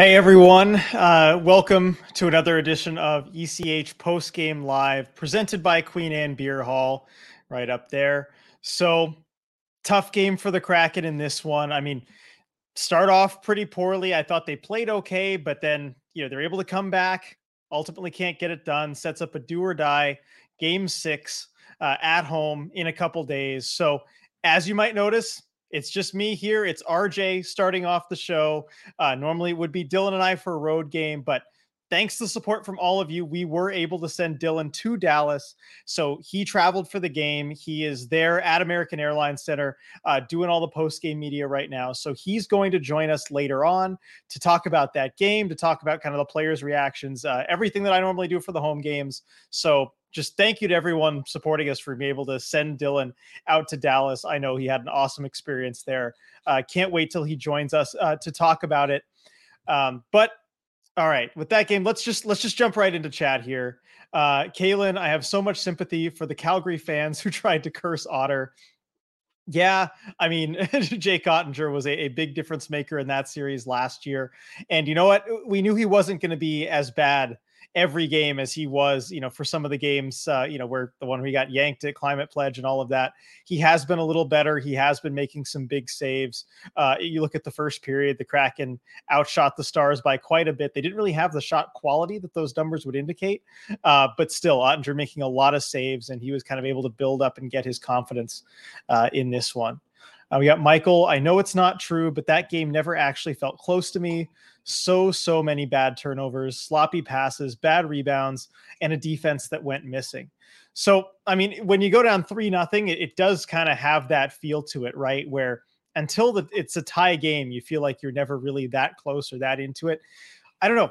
Hey everyone, uh, welcome to another edition of ECH Post Game Live, presented by Queen Anne Beer Hall, right up there. So tough game for the Kraken in this one. I mean, start off pretty poorly. I thought they played okay, but then you know they're able to come back. Ultimately, can't get it done. Sets up a do or die game six uh, at home in a couple days. So as you might notice, it's just me here. It's RJ starting off the show. Uh, normally it would be Dylan and I for a road game, but thanks to support from all of you, we were able to send Dylan to Dallas. So he traveled for the game. He is there at American Airlines Center uh, doing all the post game media right now. So he's going to join us later on to talk about that game, to talk about kind of the players' reactions, uh, everything that I normally do for the home games. So just thank you to everyone supporting us for being able to send Dylan out to Dallas. I know he had an awesome experience there. Uh, can't wait till he joins us uh, to talk about it. Um, but all right, with that game, let's just let's just jump right into chat here. Uh, Kaylin, I have so much sympathy for the Calgary fans who tried to curse Otter. Yeah, I mean, Jake Oettinger was a, a, big difference maker in that series last year. And you know what? We knew he wasn't going to be as bad every game as he was, you know, for some of the games, uh, you know, where the one we got yanked at Climate Pledge and all of that. He has been a little better. He has been making some big saves. Uh, you look at the first period, the Kraken outshot the Stars by quite a bit. They didn't really have the shot quality that those numbers would indicate, uh, but still, Oettinger making a lot of saves, and he was kind of able to build up and get his confidence uh, in this one. Uh, we got Michael. I know it's not true, but that game never actually felt close to me. So, so many bad turnovers, sloppy passes, bad rebounds, and a defense that went missing. So, I mean, when you go down three nothing, it, it does kind of have that feel to it, right? Where until the, it's a tie game, you feel like you're never really that close or that into it. I don't know.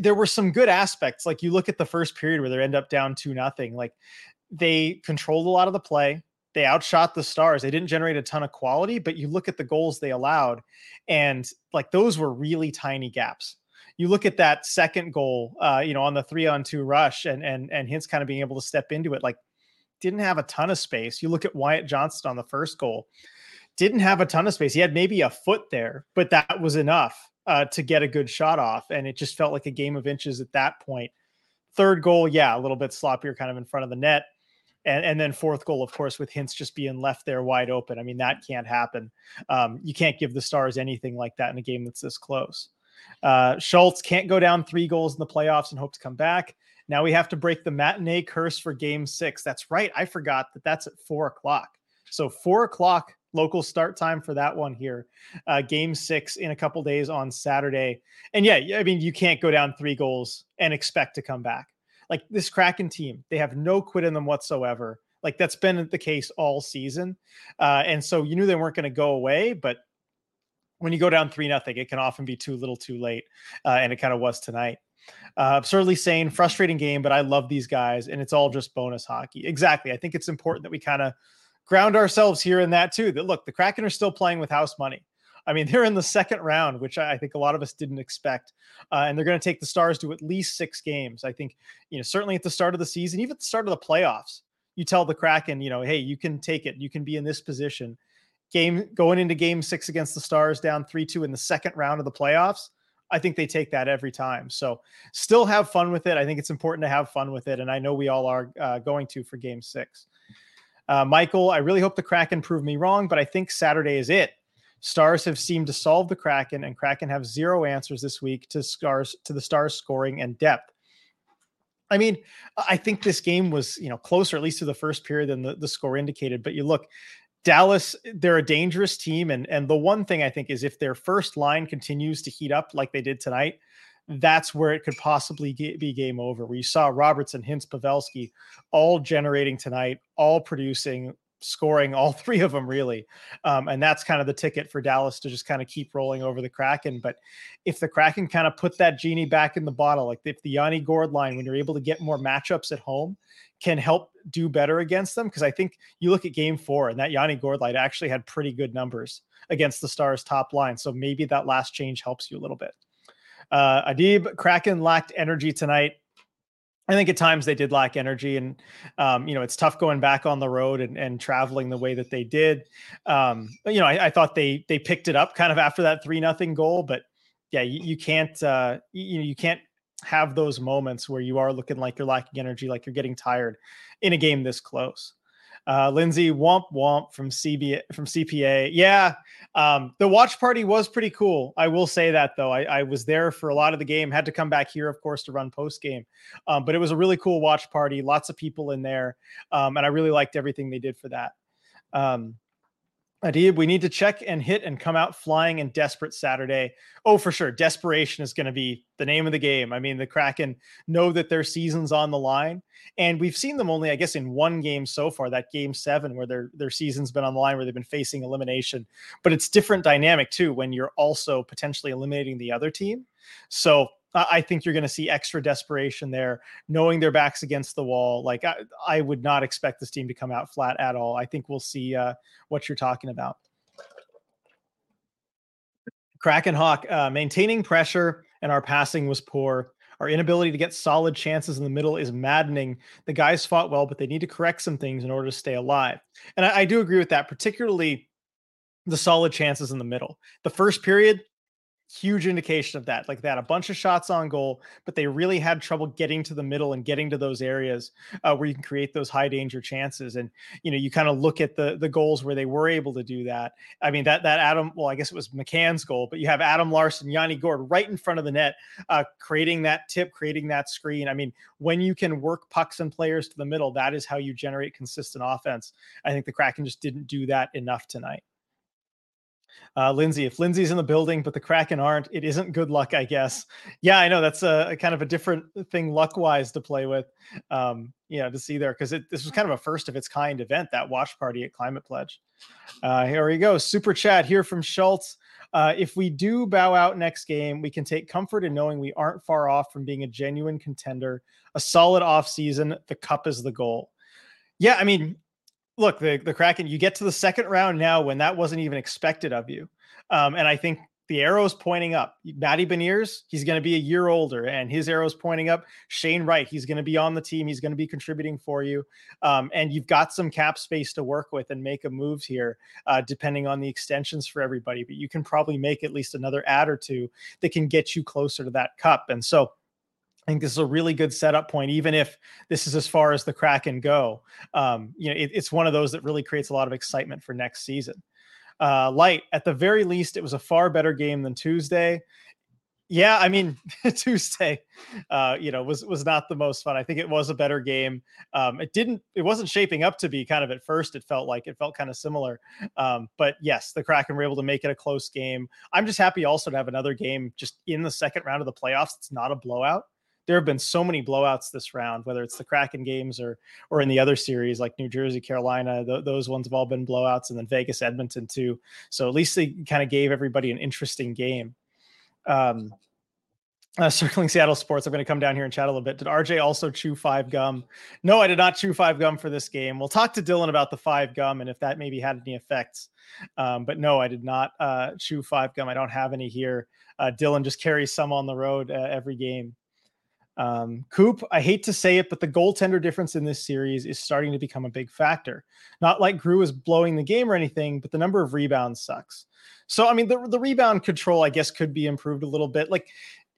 there were some good aspects. Like you look at the first period where they end up down two nothing. Like they controlled a lot of the play they outshot the stars. They didn't generate a ton of quality, but you look at the goals they allowed, and like those were really tiny gaps. You look at that second goal, uh, you know, on the three on two rush, and and and Hintz kind of being able to step into it, like didn't have a ton of space. You look at Wyatt Johnston on the first goal, didn't have a ton of space. He had maybe a foot there, but that was enough uh, to get a good shot off, and it just felt like a game of inches at that point. Third goal, yeah, a little bit sloppier, kind of in front of the net and and then fourth goal, of course, with Hintz just being left there wide open. I mean, that can't happen. Um, you can't give the Stars anything like that in a game that's this close. Uh, Schultz can't go down three goals in the playoffs and hope to come back. Now we have to break the matinee curse for Game Six. That's right. I forgot that that's at four o'clock. So four o'clock local start time for that one here. Uh, game six in a couple days on Saturday. And yeah, I mean, you can't go down three goals and expect to come back like this Kraken team, they have no quit in them whatsoever. Like that's been the case all season. Uh, and so you knew they weren't going to go away, but when you go down three nothing, it can often be too little, too late, uh, and it kind of was tonight. Uh, absurdly sane, frustrating game, but I love these guys, and it's all just bonus hockey. Exactly. I think it's important that we kind of ground ourselves here in that too. That look, the Kraken are still playing with house money. I mean, they're in the second round, which I think a lot of us didn't expect. Uh, and they're going to take the Stars to at least six games. I think, you know, certainly at the start of the season, even at the start of the playoffs, you tell the Kraken, you know, hey, you can take it. You can be in this position. Game going into game six against the Stars down 3 2 in the second round of the playoffs. I think they take that every time. So still have fun with it. I think it's important to have fun with it. And I know we all are uh, going to for game six. Uh, Michael, I really hope the Kraken prove me wrong, but I think Saturday is it. Stars have seemed to solve the Kraken, and Kraken have zero answers this week to Stars to the Stars scoring and depth. I mean, I think this game was, you know, closer at least to the first period than the, the score indicated. But you look, Dallas, they're a dangerous team, and and the one thing I think is if their first line continues to heat up like they did tonight, that's where it could possibly be game over. Where you saw Robertson, Hintz, Pavelski, all generating tonight, all producing, scoring all three of them really. Um, and that's kind of the ticket for dallas to just kind of keep rolling over the kraken. But if the kraken kind of put that genie back in the bottle like if the yanni gourde line when you're able to get more matchups at home can help do better against them because i think you look at game four and that yanni gourde line actually had pretty good numbers against the stars top line. So maybe that last change helps you a little bit. Uh, Adib Kraken lacked energy tonight. I think at times they did lack energy, and um, you know it's tough going back on the road and, and traveling the way that they did. Um, but you know, I, I, thought they they picked it up kind of after that three nothing goal, but yeah, you, you can't uh, you know you can't have those moments where you are looking like you're lacking energy, like you're getting tired in a game this close. Uh, Lindsay Womp Womp from CB from CPA. Yeah, um, the watch party was pretty cool. I will say that though. I, I, was there for a lot of the game. Had to come back here, of course, to run post game. Um, but it was a really cool watch party. Lots of people in there, um, and I really liked everything they did for that. Um, Adib, we need to check and hit and come out flying and desperate Saturday. Oh, for sure. Desperation is going to be the name of the game. I mean, the Kraken know that their season's on the line. And we've seen them only, I guess, in one game so far, that game seven, where their their season's been on the line, where they've been facing elimination. But it's different dynamic too when you're also potentially eliminating the other team. So I think you're going to see extra desperation there, knowing their backs against the wall. Like I, I would not expect this team to come out flat at all. I think we'll see uh, what you're talking about. Kraken Hawk uh, maintaining pressure and our passing was poor. Our inability to get solid chances in the middle is maddening. The guys fought well, but they need to correct some things in order to stay alive. And I, I do agree with that, particularly the solid chances in the middle. The first period, huge indication of that. Like they had a bunch of shots on goal, but they really had trouble getting to the middle and getting to those areas uh, where you can create those high danger chances. And you know, you kind of look at the the goals where they were able to do that. I mean, that that Adam, well, I guess it was McCann's goal, but you have Adam Larsson, Yanni Gourde right in front of the net, uh, creating that tip, creating that screen. I mean, when you can work pucks and players to the middle, that is how you generate consistent offense. I think the Kraken just didn't do that enough tonight. Uh, Lindsay, if Lindsay's in the building, but the Kraken aren't, it isn't good luck, I guess. Yeah, I know that's a, a kind of a different thing luck wise to play with. Um, you know, to see there because this was kind of a first of its kind event that watch party at Climate Pledge. Uh, here we go. Super chat here from Schultz. Uh, if we do bow out next game, we can take comfort in knowing we aren't far off from being a genuine contender, a solid off season. The cup is the goal. Yeah, I mean, look, the the Kraken, you get to the second round now when that wasn't even expected of you. Um, and I think the arrow's pointing up. Matty Beniers, he's going to be a year older, and his arrow's pointing up. Shane Wright, he's going to be on the team. He's going to be contributing for you. Um, and you've got some cap space to work with and make a move here, uh, depending on the extensions for everybody. But you can probably make at least another ad or two that can get you closer to that cup. And so I think this is a really good setup point, even if this is as far as the Kraken go. Um, you know, it, it's one of those that really creates a lot of excitement for next season. Uh, light, at the very least, it was a far better game than Tuesday. Yeah, I mean Tuesday, uh, you know, was was not the most fun. I think it was a better game. Um, it didn't, it wasn't shaping up to be kind of at first. It felt like it felt kind of similar. Um, but yes, the Kraken were able to make it a close game. I'm just happy also to have another game just in the second round of the playoffs. It's not a blowout there have been so many blowouts this round, whether it's the Kraken games or or in the other series like New Jersey, Carolina. Th- those ones have all been blowouts, and then Vegas, Edmonton too. So at least they kind of gave everybody an interesting game. Um, uh, circling Seattle sports. I'm going to come down here and chat a little bit. Did RJ also chew five gum? No, I did not chew five gum for this game. We'll talk to Dylan about the five gum and if that maybe had any effects. Um, but no, I did not uh, chew five gum. I don't have any here. Uh, Dylan just carries some on the road uh, every game. Um, Coop, I hate to say it, but the goaltender difference in this series is starting to become a big factor. Not like Grew is blowing the game or anything, but the number of rebounds sucks. So, I mean, the, the rebound control, I guess, could be improved a little bit. Like,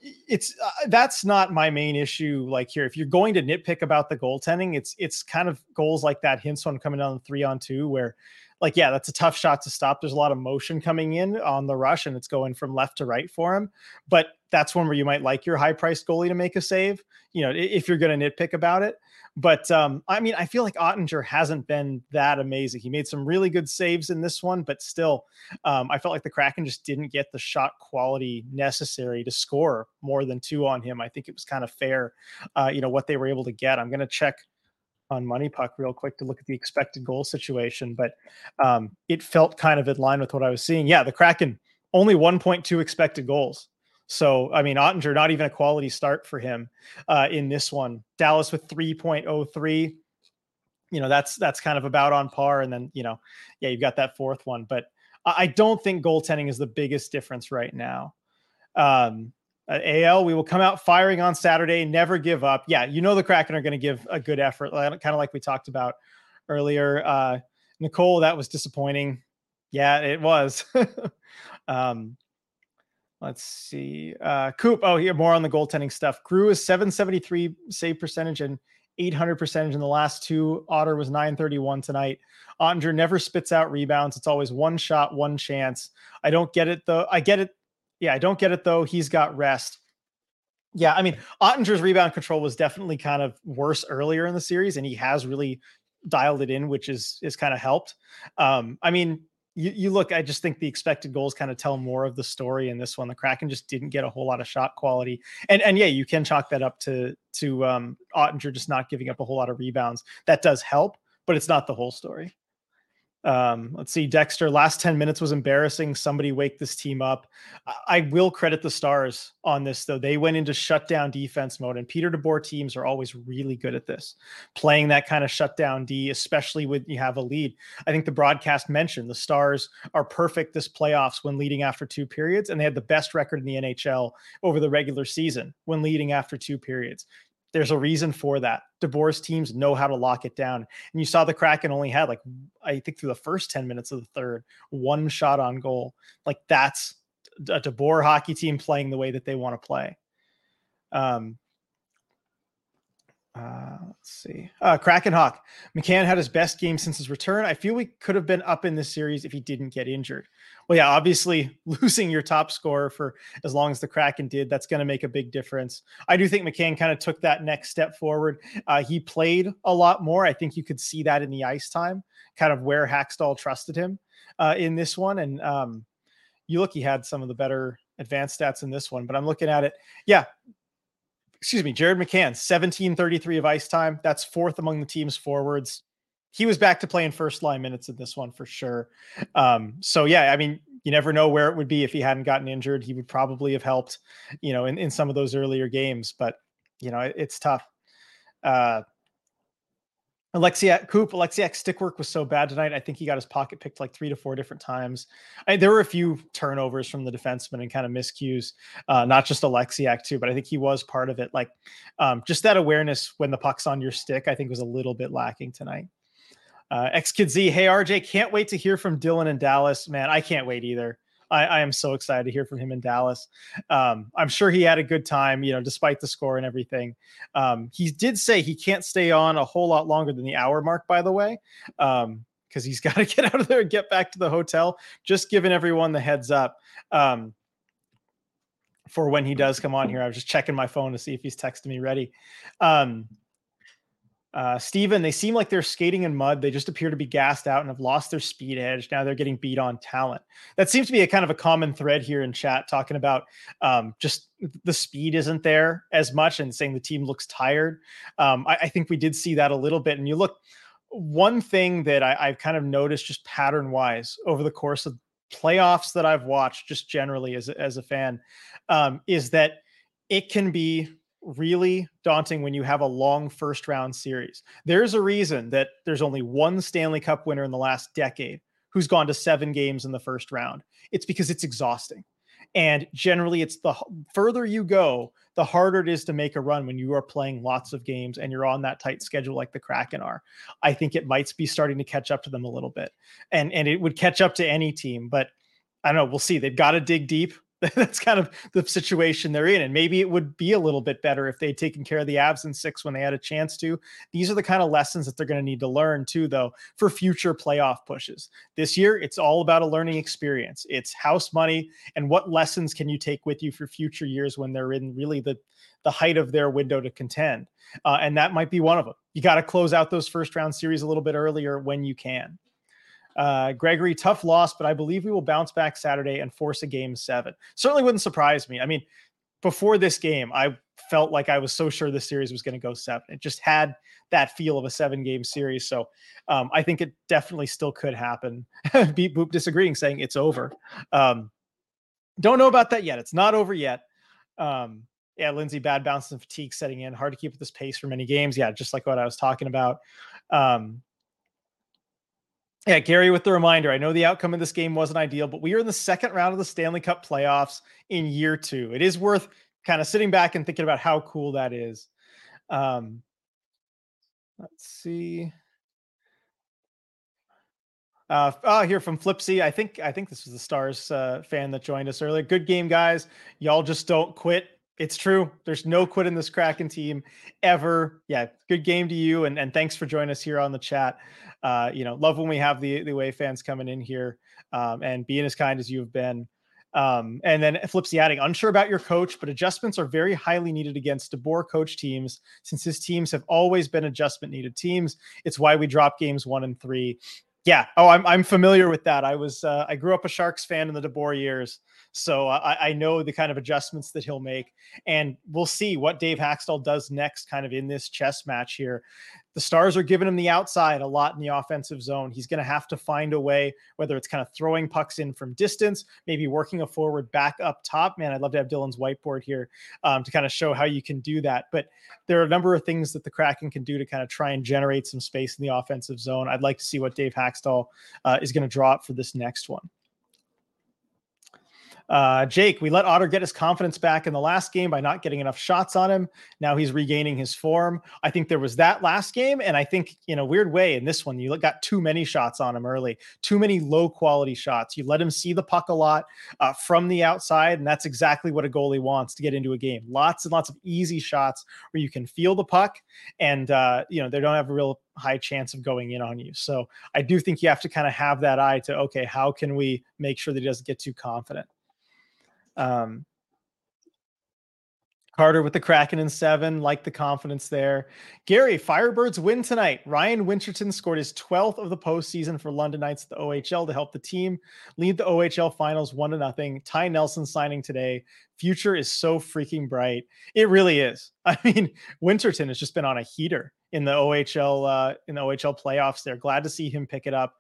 it's uh, that's not my main issue. Like here, if you're going to nitpick about the goaltending, it's it's kind of goals like that Hintz coming on three on two, where like, yeah, that's a tough shot to stop. There's a lot of motion coming in on the rush and it's going from left to right for him. But that's one where you might like your high priced goalie to make a save, you know, if you're going to nitpick about it. But um, I mean, I feel like Oettinger hasn't been that amazing. He made some really good saves in this one, but still, um, I felt like the Kraken just didn't get the shot quality necessary to score more than two on him. I think it was kind of fair, uh, you know, what they were able to get. I'm going to check on MoneyPuck real quick to look at the expected goal situation, but um, it felt kind of in line with what I was seeing. Yeah, the Kraken only 1.2 expected goals. So, I mean, Oettinger, not even a quality start for him uh, in this one. Dallas with 3.03. You know, that's that's kind of about on par. And then, you know, yeah, you've got that fourth one. But I don't think goaltending is the biggest difference right now. Um, uh, AL, we will come out firing on Saturday. Never give up. Yeah, you know the Kraken are going to give a good effort, kind of like we talked about earlier. Uh, Nicole, that was disappointing. Yeah, it was. um, Let's see. Uh Coop. Oh, here more on the goaltending stuff. Grew is 773 save percentage and 800 percentage in the last two. Otter was 931 tonight. Oettinger never spits out rebounds. It's always one shot, one chance. I don't get it though. I get it. Yeah, I don't get it though. He's got rest. Yeah, I mean, Oettinger's rebound control was definitely kind of worse earlier in the series, and he has really dialed it in, which is is kind of helped. Um, I mean, you, you look, I just think the expected goals kind of tell more of the story in this one. The Kraken just didn't get a whole lot of shot quality. And and yeah, you can chalk that up to to um Oettinger just not giving up a whole lot of rebounds. That does help, but it's not the whole story. Um, let's see, Dexter. Last 10 minutes was embarrassing. Somebody wake this team up. I, will credit the stars on this, though. They went into shutdown defense mode, and Peter DeBoer teams are always really good at this, playing that kind of shutdown D, especially when you have a lead. I think the broadcast mentioned the stars are perfect this playoffs when leading after two periods, and they had the best record in the NHL over the regular season when leading after two periods. There's a reason for that. DeBoer's teams know how to lock it down. And you saw the Kraken only had like I think through the first 10 minutes of the third, one shot on goal. Like that's a DeBoer hockey team playing the way that they want to play. Um, uh, let's see. Uh, Kraken Hawk. McCann had his best game since his return. I feel we could have been up in this series if he didn't get injured. Well, yeah, obviously losing your top scorer for as long as the Kraken did, that's going to make a big difference. I do think McCann kind of took that next step forward. Uh, he played a lot more. I think you could see that in the ice time, kind of where Hakstol trusted him uh, in this one. And um, you look, he had some of the better advanced stats in this one, but I'm looking at it. Yeah, excuse me, Jared McCann, 1733 of ice time. That's fourth among the team's forwards. He was back to playing first line minutes in this one for sure. Um, so yeah, I mean, you never know where it would be if he hadn't gotten injured. He would probably have helped, you know, in, in some of those earlier games, but you know, it, it's tough. Uh, Oleksiak Coop, Oleksiak stick work was so bad tonight. I think he got his pocket picked like three to four different times. I, there were a few turnovers from the defenseman and kind of miscues, uh, not just Oleksiak too, but I think he was part of it. Like um, just that awareness when the puck's on your stick, I think was a little bit lacking tonight. Uh, X Kid Z, hey RJ, can't wait to hear from Dylan in Dallas. Man, I can't wait either. I, I, am so excited to hear from him in Dallas. Um, I'm sure he had a good time, you know, despite the score and everything. Um, he did say he can't stay on a whole lot longer than the hour mark, by the way, because um, he's got to get out of there and get back to the hotel. Just giving everyone the heads up um, for when he does come on here. I was just checking my phone to see if he's texting me ready. Um, uh, Steven, they seem like they're skating in mud. They just appear to be gassed out and have lost their speed edge. Now they're getting beat on talent. That seems to be a kind of a common thread here in chat, talking about um, just the speed isn't there as much and saying the team looks tired. Um, I, I, think we did see that a little bit. And you look, one thing that I, I've kind of noticed just pattern wise over the course of playoffs that I've watched, just generally as, as a fan, um, is that it can be really daunting when you have a long first round series. There's a reason that there's only one Stanley Cup winner in the last decade who's gone to seven games in the first round. It's because it's exhausting. And generally, it's the further you go, the harder it is to make a run when you are playing lots of games and you're on that tight schedule like the Kraken are. I think it might be starting to catch up to them a little bit, and and it would catch up to any team. But I don't know. We'll see. They've got to dig deep. that's kind of the situation they're in. And maybe it would be a little bit better if they'd taken care of the Avs in six when they had a chance to. These are the kind of lessons that they're going to need to learn too, though, for future playoff pushes. This year, it's all about a learning experience. It's house money and what lessons can you take with you for future years when they're in really the the height of their window to contend. Uh, and that might be one of them. You got to close out those first round series a little bit earlier when you can. Uh, Gregory, tough loss, but I believe we will bounce back Saturday and force a game seven. Certainly wouldn't surprise me. I mean, before this game, I felt like I was so sure the series was going to go seven. It just had that feel of a seven game series. So um, I think it definitely still could happen. Beat Boop disagreeing, saying it's over. Um, don't know about that yet. It's not over yet. Um, yeah, Lindsay, bad bounce and fatigue setting in. Hard to keep at this pace for many games. Yeah, just like what I was talking about. Um, yeah, Gary, with the reminder, I know the outcome of this game wasn't ideal, but we are in the second round of the Stanley Cup playoffs in year two. It is worth kind of sitting back and thinking about how cool that is. Um, let's see. Uh, oh, here from Flipsy. I think I think this was the Stars uh, fan that joined us earlier. Good game, guys. Y'all just don't quit. It's true. There's no quit in this Kraken team ever. Yeah, good game to you, and and thanks for joining us here on the chat. Uh, you know, love when we have the the away fans coming in here um, and being as kind as you've been. Um, and then Flipsy adding, unsure about your coach, but adjustments are very highly needed against DeBoer coach teams since his teams have always been adjustment needed teams. It's why we drop games one and three. Yeah. Oh, I'm I'm familiar with that. I was uh, I grew up a Sharks fan in the DeBoer years, so I, I know the kind of adjustments that he'll make, and we'll see what Dave Hakstol does next, kind of in this chess match here the Stars are giving him the outside a lot in the offensive zone. He's going to have to find a way, whether it's kind of throwing pucks in from distance, maybe working a forward back up top. Man, I'd love to have Dylan's whiteboard here um, to kind of show how you can do that. But there are a number of things that the Kraken can do to kind of try and generate some space in the offensive zone. I'd like to see what Dave Hakstol uh, is going to draw up for this next one. Uh, Jake, we let Otter get his confidence back in the last game by not getting enough shots on him. Now he's regaining his form. I think there was that last game, and I think in a weird way in this one you got too many shots on him early, too many low quality shots. You let him see the puck a lot uh, from the outside, and that's exactly what a goalie wants to get into a game. Lots and lots of easy shots where you can feel the puck, and uh, you know they don't have a real high chance of going in on you. So I do think you have to kind of have that eye to okay, how can we make sure that he doesn't get too confident. Um, Carter with the Kraken in seven, like the confidence there. Gary, Firebirds win tonight. Ryan Winterton scored his 12th of the postseason for London Knights at the OHL to help the team lead the OHL finals one to nothing. Ty Nelson signing today. Future is so freaking bright. It really is. I mean, Winterton has just been on a heater in the OHL uh, in the OHL playoffs. They're glad to see him pick it up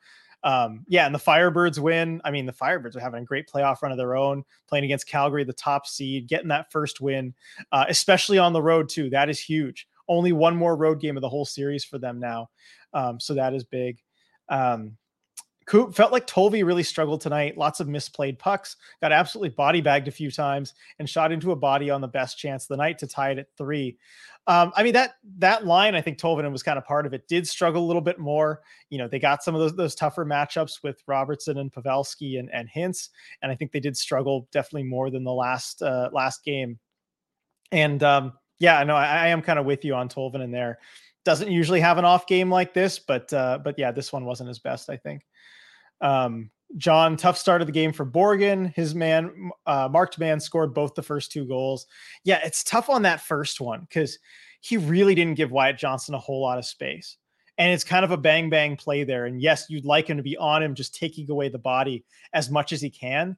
um, yeah, and the Firebirds win. I mean, the Firebirds are having a great playoff run of their own, playing against Calgary, the top seed, getting that first win, uh, especially on the road too. That is huge. Only one more road game of the whole series for them now, um, so that is big. Um, Coop felt like Tolvi really struggled tonight. Lots of misplayed pucks, got absolutely body bagged a few times, and shot into a body on the best chance of the night to tie it at three. Um, I mean that that line, I think Tolvanen was kind of part of it. Did struggle a little bit more. You know, they got some of those those tougher matchups with Robertson and Pavelski and and Hintz, and I think they did struggle definitely more than the last uh, last game. And um, yeah, no, I, I am kind of with you on Tolvanen there. Doesn't usually have an off game like this, but uh, but yeah, this one wasn't his best, I think. Um, John, tough start of the game for Borgen. His man, uh, marked man, scored both the first two goals. Yeah, it's tough on that first one because he really didn't give Wyatt Johnston a whole lot of space. And it's kind of a bang bang play there. And yes, you'd like him to be on him, just taking away the body as much as he can.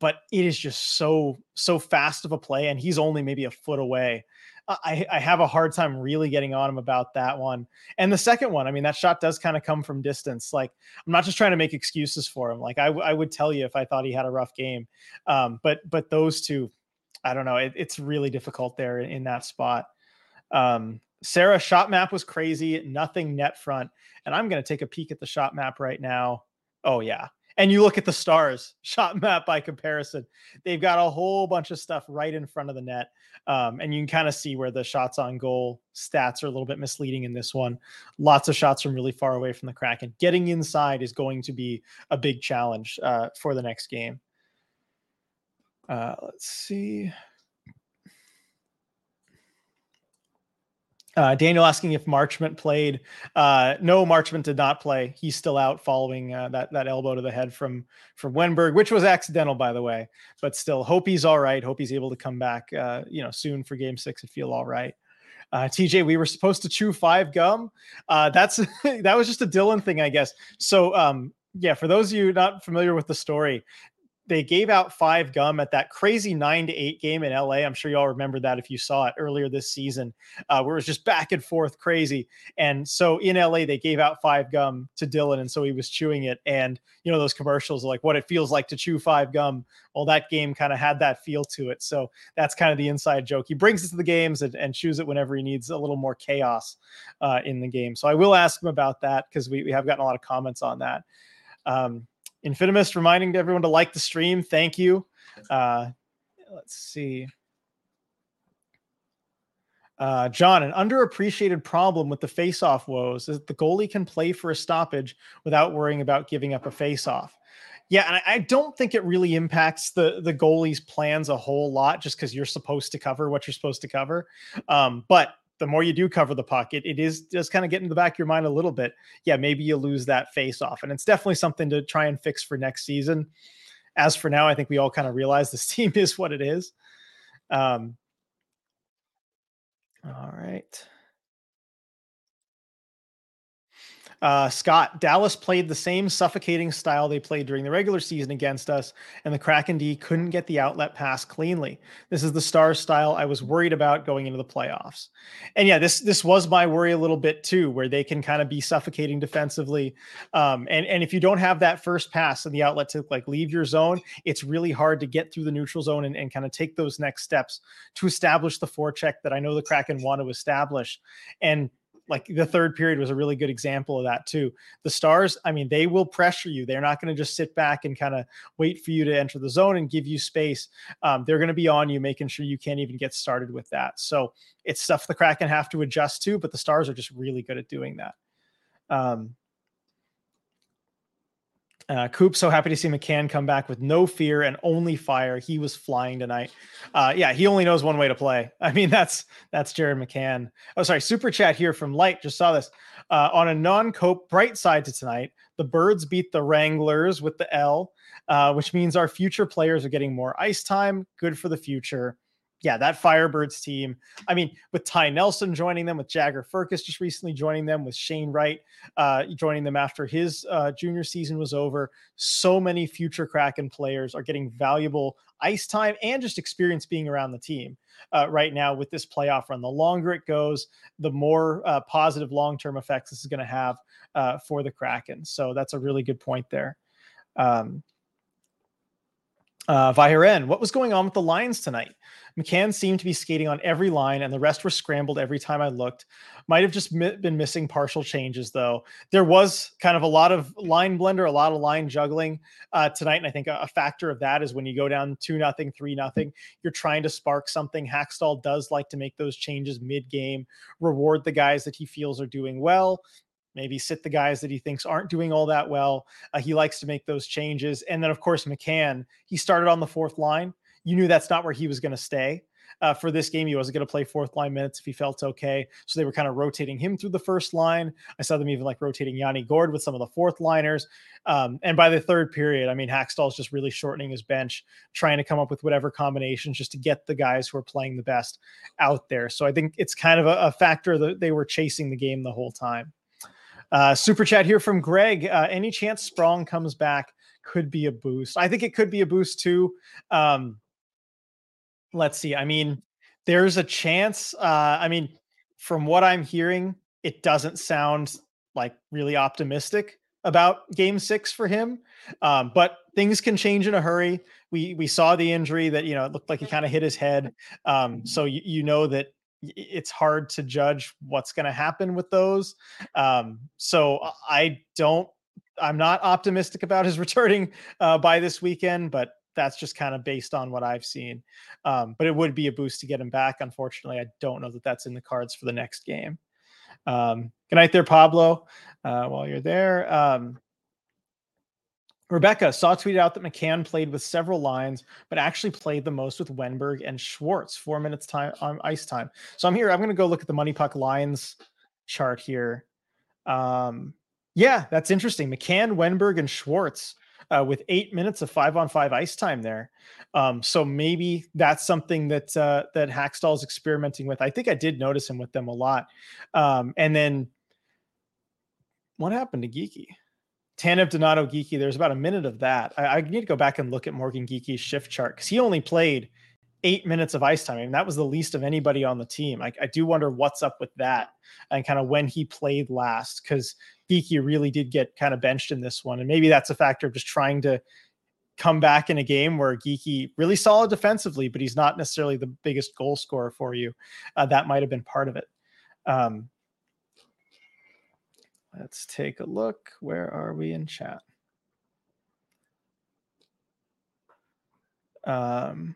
But it is just so, so fast of a play. And he's only maybe a foot away. I, I have a hard time really getting on him about that one. And the second one, I mean, that shot does kind of come from distance. Like, I'm not just trying to make excuses for him. Like, I, I would tell you if I thought he had a rough game. Um, but but those two, I don't know. It, it's really difficult there in, in that spot. Um, Sarah shot map was crazy. Nothing net front. And I'm going to take a peek at the shot map right now. Oh yeah, and you look at the stars shot map by comparison. They've got a whole bunch of stuff right in front of the net um, and you can kind of see where the shots on goal stats are a little bit misleading in this one. Lots of shots from really far away from the kraken getting inside is going to be a big challenge uh, for the next game. Uh, let's see Uh, Daniel asking if Marchment played. Uh, no, Marchment did not play. He's still out following uh, that that elbow to the head from from Wennberg, which was accidental, by the way. But still, hope he's all right. Hope he's able to come back, uh, you know, soon for Game Six and feel all right. Uh, TJ, we were supposed to chew five gum. Uh, that's that was just a Dylan thing, I guess. So, um, yeah, for those of you not familiar with the story, they gave out five gum at that crazy nine to eight game in LA. I'm sure y'all remember that if you saw it earlier this season, uh, where it was just back and forth crazy. And so in LA, they gave out five gum to Dylan, and so he was chewing it. And you know those commercials like what it feels like to chew five gum. Well, that game kind of had that feel to it. So that's kind of the inside joke. He brings it to the games and, and chews it whenever he needs a little more chaos uh, in the game. So I will ask him about that because we, we have gotten a lot of comments on that. Um, Infinimus reminding everyone to like the stream. Thank you. Uh, let's see. Uh, John, an underappreciated problem with the face-off woes is that the goalie can play for a stoppage without worrying about giving up a face-off. Yeah, and I, I don't think it really impacts the the goalie's plans a whole lot, just because you're supposed to cover what you're supposed to cover. Um, but the more you do cover the puck, it, is just kind of get in the back of your mind a little bit. Yeah, maybe you lose that face off. And it's definitely something to try and fix for next season. As for now, I think we all kind of realize this team is what it is. Um, all right. Uh, Scott, Dallas played the same suffocating style they played during the regular season against us, and the Kraken D couldn't get the outlet pass cleanly. This is the star style I was worried about going into the playoffs. And yeah, this this was my worry a little bit too, where they can kind of be suffocating defensively. Um, and and if you don't have that first pass and the outlet to like leave your zone, it's really hard to get through the neutral zone and, and kind of take those next steps to establish the forecheck that I know the Kraken want to establish. And like the third period was a really good example of that too. The Stars, I mean, they will pressure you. They're not going to just sit back and kind of wait for you to enter the zone and give you space. Um, they're going to be on you, making sure you can't even get started with that. So it's stuff the Kraken have to adjust to, but the Stars are just really good at doing that. Um, uh, Coop, so happy to see McCann come back with no fear and only fire. He was flying tonight. Uh, yeah, he only knows one way to play. I mean, that's that's Jared McCann. Oh, sorry, super chat here from Light. Just saw this uh, on a non-cope bright side to tonight. The Birds beat the Wranglers with the L, uh, which means our future players are getting more ice time. Good for the future yeah, that Firebirds team. I mean, with Ty Nelson joining them, with Jagger Firkus just recently joining them, with Shane Wright uh, joining them after his uh, junior season was over. So many future Kraken players are getting valuable ice time and just experience being around the team uh, right now with this playoff run. The longer it goes, the more uh, positive long term effects this is going to have uh, for the Kraken. So that's a really good point there. Um, uh, Viren, what was going on with the lines tonight? McCann seemed to be skating on every line, and the rest were scrambled every time I looked. Might have just mi- been missing partial changes, though. There was kind of a lot of line blender, a lot of line juggling uh, tonight, and I think a, a, factor of that is when you go down two nothing, three nothing, you're trying to spark something. Hakstol does like to make those changes mid game, reward the guys that he feels are doing well, maybe sit the guys that he thinks aren't doing all that well. Uh, he likes to make those changes. And then, of course, McCann, he started on the fourth line. You knew that's not where he was going to stay. Uh, for this game, he wasn't going to play fourth line minutes if he felt okay. So they were kind of rotating him through the first line. I saw them even like rotating Yanni Gourde with some of the fourth liners. Um, and by the third period, I mean, Hakstol's just really shortening his bench, trying to come up with whatever combinations just to get the guys who are playing the best out there. So I think it's kind of a, a factor that they were chasing the game the whole time. Uh, super chat here from Greg. Uh, any chance Sprong comes back could be a boost. I think it could be a boost too. Um, let's see. I mean, there's a chance. Uh, I mean, from what I'm hearing, it doesn't sound like really optimistic about game six for him. Um, but things can change in a hurry. We we saw the injury that you know it looked like he kind of hit his head. Um, so you, you know that it's hard to judge what's going to happen with those. Um, so I don't, I'm not optimistic about his returning uh, by this weekend, but that's just kind of based on what I've seen. Um, but it would be a boost to get him back. Unfortunately, I don't know that that's in the cards for the next game. Um, good night there, Pablo. Uh, while you're there, um, Rebecca saw tweeted out that McCann played with several lines, but actually played the most with Wennberg and Schwartz, four minutes time on ice time. So I'm here. I'm going to go look at the Money Puck lines chart here. Um, yeah, that's interesting. McCann, Wennberg, and Schwartz uh, with eight minutes of five on five ice time there. Um, so maybe that's something that uh, that Hakstol is experimenting with. I think I did notice him with them a lot. Um, and then what happened to Geekie? Tanev Donato Geekie, there's about a minute of that. I, I, need to go back and look at Morgan Geekie's shift chart because he only played eight minutes of ice time. I mean, that was the least of anybody on the team. I, I do wonder what's up with that and kind of when he played last because Geekie really did get kind of benched in this one. And maybe that's a factor of just trying to come back in a game where Geekie really solid defensively, but he's not necessarily the biggest goal scorer for you. Uh, that might have been part of it. Um, Let's take a look. Where are we in chat? Um,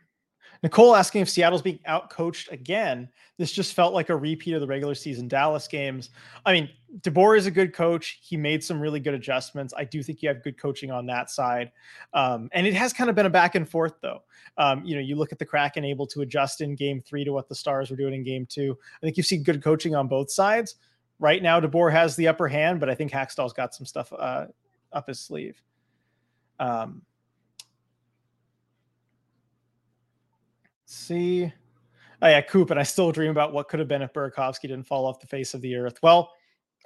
Nicole asking if Seattle's being outcoached again. This just felt like a repeat of the regular season Dallas games. I mean, DeBoer is a good coach. He made some really good adjustments. I do think you have good coaching on that side. Um, and it has kind of been a back and forth, though. Um, you know, you look at the Kraken able to adjust in game three to what the Stars were doing in game two. I think you've seen good coaching on both sides. Right now, DeBoer has the upper hand, but I think Hakstol's got some stuff uh, up his sleeve. Um, see. Oh yeah, Coop, and I still dream about what could have been if Burakovsky didn't fall off the face of the earth. Well,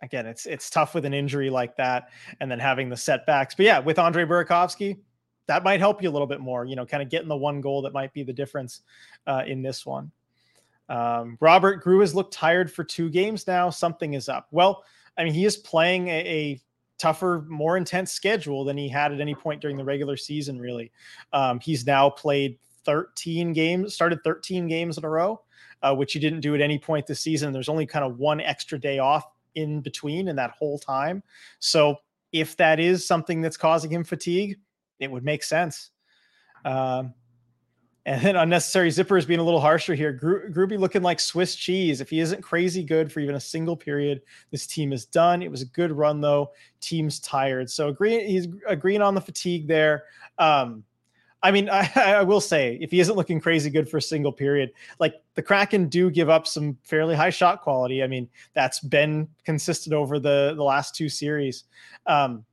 again, it's it's tough with an injury like that, and then having the setbacks. But yeah, with Andre Burakovsky, that might help you a little bit more. You know, kind of getting the one goal that might be the difference uh, in this one. Um, Robert Grew has looked tired for two games now. Something is up. Well, I mean, he is playing a, a tougher, more intense schedule than he had at any point during the regular season. Really, um, he's now played 13 games, started 13 games in a row, uh, which he didn't do at any point this season. There's only kind of one extra day off in between in that whole time. So if that is something that's causing him fatigue, it would make sense. Um, and then unnecessary zippers being a little harsher here. Gro- Groovy looking like Swiss cheese. If he isn't crazy good for even a single period, this team is done. It was a good run though. Team's tired. So agreeing, he's agreeing on the fatigue there. Um, I mean, I, I, will say, if he isn't looking crazy good for a single period, like the Kraken do give up some fairly high shot quality. I mean, that's been consistent over the the last two series. Um,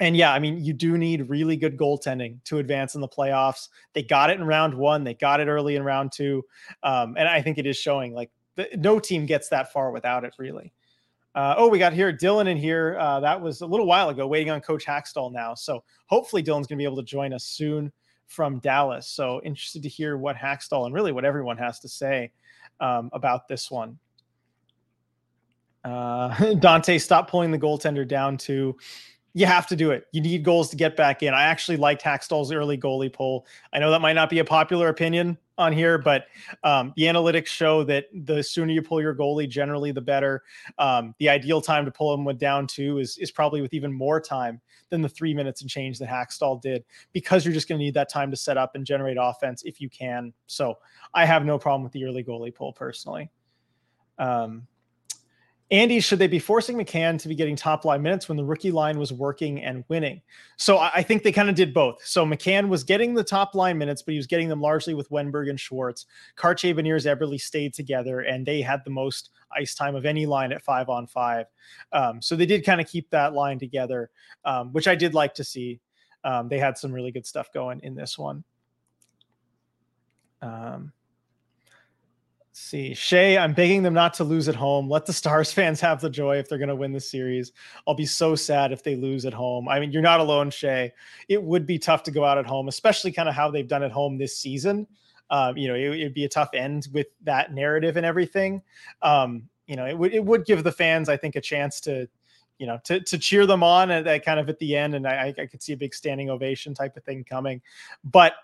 and yeah, I mean, you do need really good goaltending to advance in the playoffs. They got it in round one. They got it early in round two, um, and I think it is showing. Like the, no team gets that far without it, really. Uh, oh, we got here Dylan in here. Uh, that was a little while ago, waiting on Coach Hakstol now. So hopefully Dylan's going to be able to join us soon from Dallas. So interested to hear what Hakstol and really what everyone has to say um, about this one. Uh, Dante, stop pulling the goaltender down to you have to do it. You need goals to get back in. I actually liked Hakstol's early goalie pull. I know that might not be a popular opinion on here, but um, the analytics show that the sooner you pull your goalie, generally the better. Um, the ideal time to pull him down two is is probably with even more time than the three minutes and change that Hakstol did, because you're just going to need that time to set up and generate offense if you can. So I have no problem with the early goalie pull personally. Um, Andy, should they be forcing McCann to be getting top line minutes when the rookie line was working and winning? So I think they kind of did both. So McCann was getting the top line minutes, but he was getting them largely with Wennberg and Schwartz. Kartye, Beniers, Eberle stayed together, and they had the most ice time of any line at five on five. Um, so they did kind of keep that line together, um, which I did like to see. Um, they had some really good stuff going in this one. Um, see. Shay, I'm begging them not to lose at home. Let the Stars fans have the joy if they're going to win the series. I'll be so sad if they lose at home. I mean, you're not alone, Shay. It would be tough to go out at home, especially kind of how they've done at home this season. Um, you know, it, would be a tough end with that narrative and everything. Um, you know, it would it would give the fans, I think, a chance to, you know, to to cheer them on at, at kind of at the end, and I, I could see a big standing ovation type of thing coming. But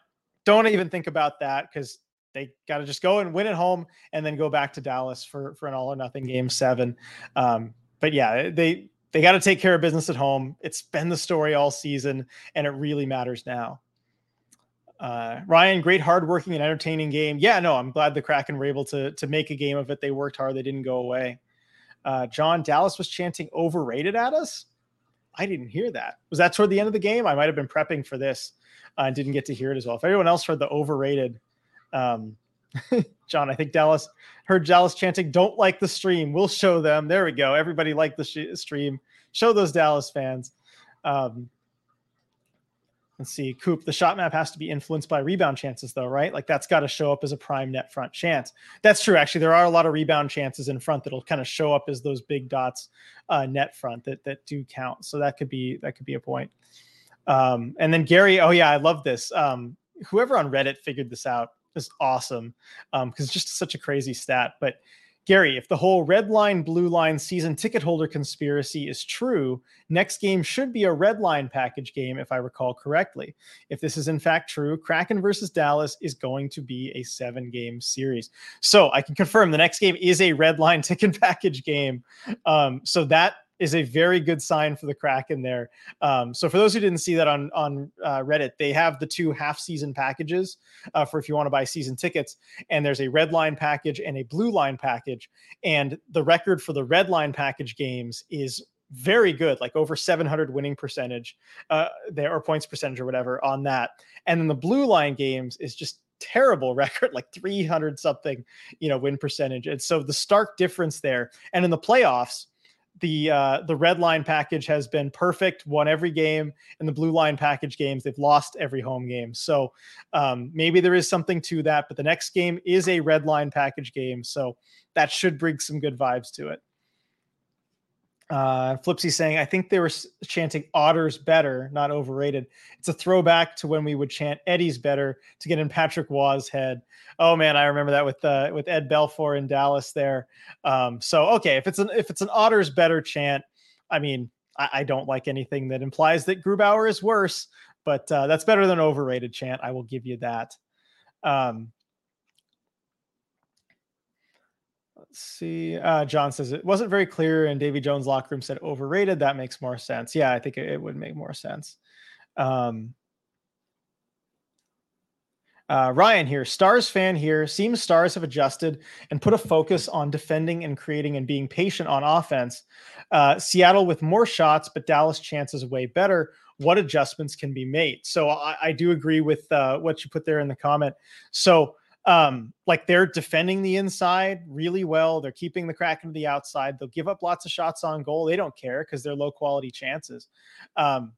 don't even think about that because they got to just go and win at home and then go back to Dallas for for an all or nothing game seven. Um, but yeah, they they got to take care of business at home. It's been the story all season, and it really matters now. Uh, Ryan, great hardworking and entertaining game. Yeah, no, I'm glad the Kraken were able to to make a game of it. They worked hard. They didn't go away. Uh, John Dallas was chanting overrated at us. I didn't hear that. Was that toward the end of the game? I might have been prepping for this uh, and didn't get to hear it as well. If everyone else heard the overrated, um, John, I think Dallas heard Dallas chanting, "Don't like the stream. We'll show them." There we go. Everybody like the sh- stream. Show those Dallas fans. Um, let's see. Coop, the shot map has to be influenced by rebound chances, though, right? Like that's got to show up as a prime net front chance. That's true. Actually, there are a lot of rebound chances in front that'll kind of show up as those big dots uh, net front that that do count. So that could be that could be a point. Um, and then Gary, oh yeah, I love this. Um, whoever on Reddit figured this out just awesome because um, it's just such a crazy stat. But Gary, if the whole red line, blue line season ticket holder conspiracy is true, next game should be a red line package game, if I recall correctly. If this is in fact true, Kraken versus Dallas is going to be a seven game series. So I can confirm the next game is a red line ticket package game. Um, so that is a very good sign for the Kraken there. Um, so for those who didn't see that on on uh, Reddit, they have the two half season packages uh, for if you want to buy season tickets, and there's a red line package and a blue line package, and the record for the red line package games is very good, like over 700 winning percentage uh, there or points percentage or whatever on that. And then the blue line games is just terrible record, like 300 something, you know, win percentage. And so the stark difference there. And in the playoffs, the uh, the red line package has been perfect, won every game, and the blue line package games they've lost every home game. So um, maybe there is something to that. But the next game is a red line package game, so that should bring some good vibes to it. Uh, Flipsy saying, I think they were chanting Otters better, not overrated. It's a throwback to when we would chant Eddie's better to get in Patrick Roy's head. Oh man, I remember that with uh, with Ed Belfour in Dallas there. Um, so okay, if it's an if it's an Otters better chant, I mean, I, I don't like anything that implies that Grubauer is worse, but uh, that's better than overrated chant. I will give you that. Um, Let's see. Uh, John says it wasn't very clear, and Davy Jones' locker room said overrated. That makes more sense. Yeah, I think it, it would make more sense. Um, uh, Ryan here, Stars fan here. Seems Stars have adjusted and put a focus on defending and creating and being patient on offense. Uh, Seattle with more shots, but Dallas chances way better. What adjustments can be made? So I, I do agree with uh, what you put there in the comment. So um like they're defending the inside really well they're keeping the Kraken to the outside they'll give up lots of shots on goal they don't care because they're low quality chances um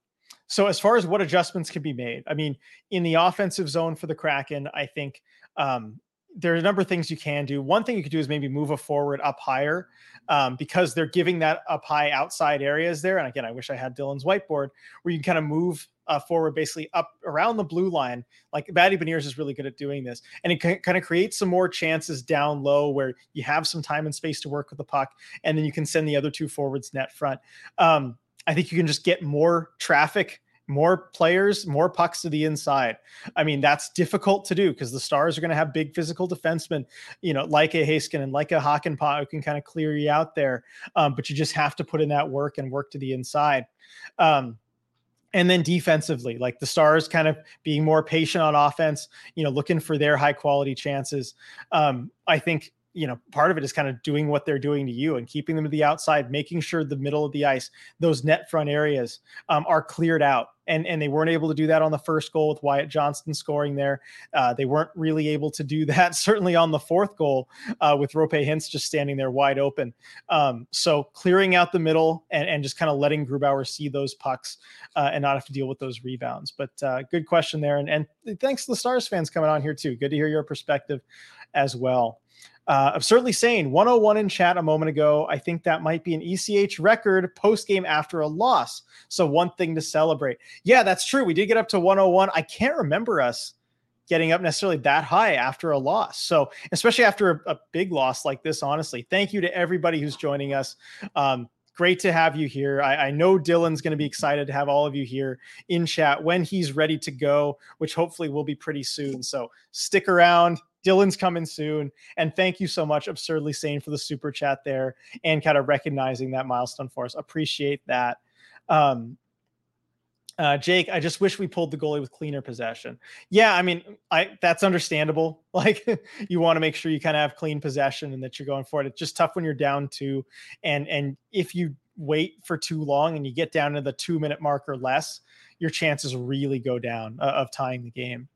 so as far as what adjustments can be made i mean in the offensive zone for the kraken i think um there are a number of things you can do. One thing you could do is maybe move a forward up higher um, because they're giving that up high outside areas there. And again, I wish I had Dylan's whiteboard where you can kind of move uh, forward basically up around the blue line. Like Matty Beniers is really good at doing this. And it can, kind of creates some more chances down low where you have some time and space to work with the puck. And then you can send the other two forwards net front. Um, I think you can just get more traffic more players, more pucks to the inside. I mean, that's difficult to do because the Stars are going to have big physical defensemen, you know, like a Heiskanen and like a Hakanpää who can kind of clear you out there. Um, but you just have to put in that work and work to the inside. Um, and then defensively, like the Stars kind of being more patient on offense, you know, looking for their high quality chances. Um, I think you know, part of it is kind of doing what they're doing to you and keeping them to the outside, making sure the middle of the ice, those net front areas um, are cleared out. And, and they weren't able to do that on the first goal with Wyatt Johnston scoring there. Uh, they weren't really able to do that, certainly on the fourth goal uh, with Roope Hintz just standing there wide open. Um, so clearing out the middle and, and just kind of letting Grubauer see those pucks uh, and not have to deal with those rebounds. But uh, good question there. And, and thanks to the Stars fans coming on here too. Good to hear your perspective as well. Uh, Absurdly Sane 101 in chat a moment ago. I think that might be an ECH record post game after a loss. So, one thing to celebrate. Yeah, that's true. We did get up to 101. I can't remember us getting up necessarily that high after a loss. So, especially after a, a big loss like this, honestly, thank you to everybody who's joining us. Um, great to have you here. I, I know Dylan's going to be excited to have all of you here in chat when he's ready to go, which hopefully will be pretty soon. So, stick around Dylan's coming soon. And thank you so much, Absurdly Sane, for the super chat there and kind of recognizing that milestone for us. Appreciate that. Um, uh, Jake, I just wish we pulled the goalie with cleaner possession. Yeah, I mean, I that's understandable. Like you want to make sure you kind of have clean possession and that you're going for it. It's just tough when you're down two, and and if you wait for too long and you get down to the two minute mark or less, your chances really go down uh, of tying the game.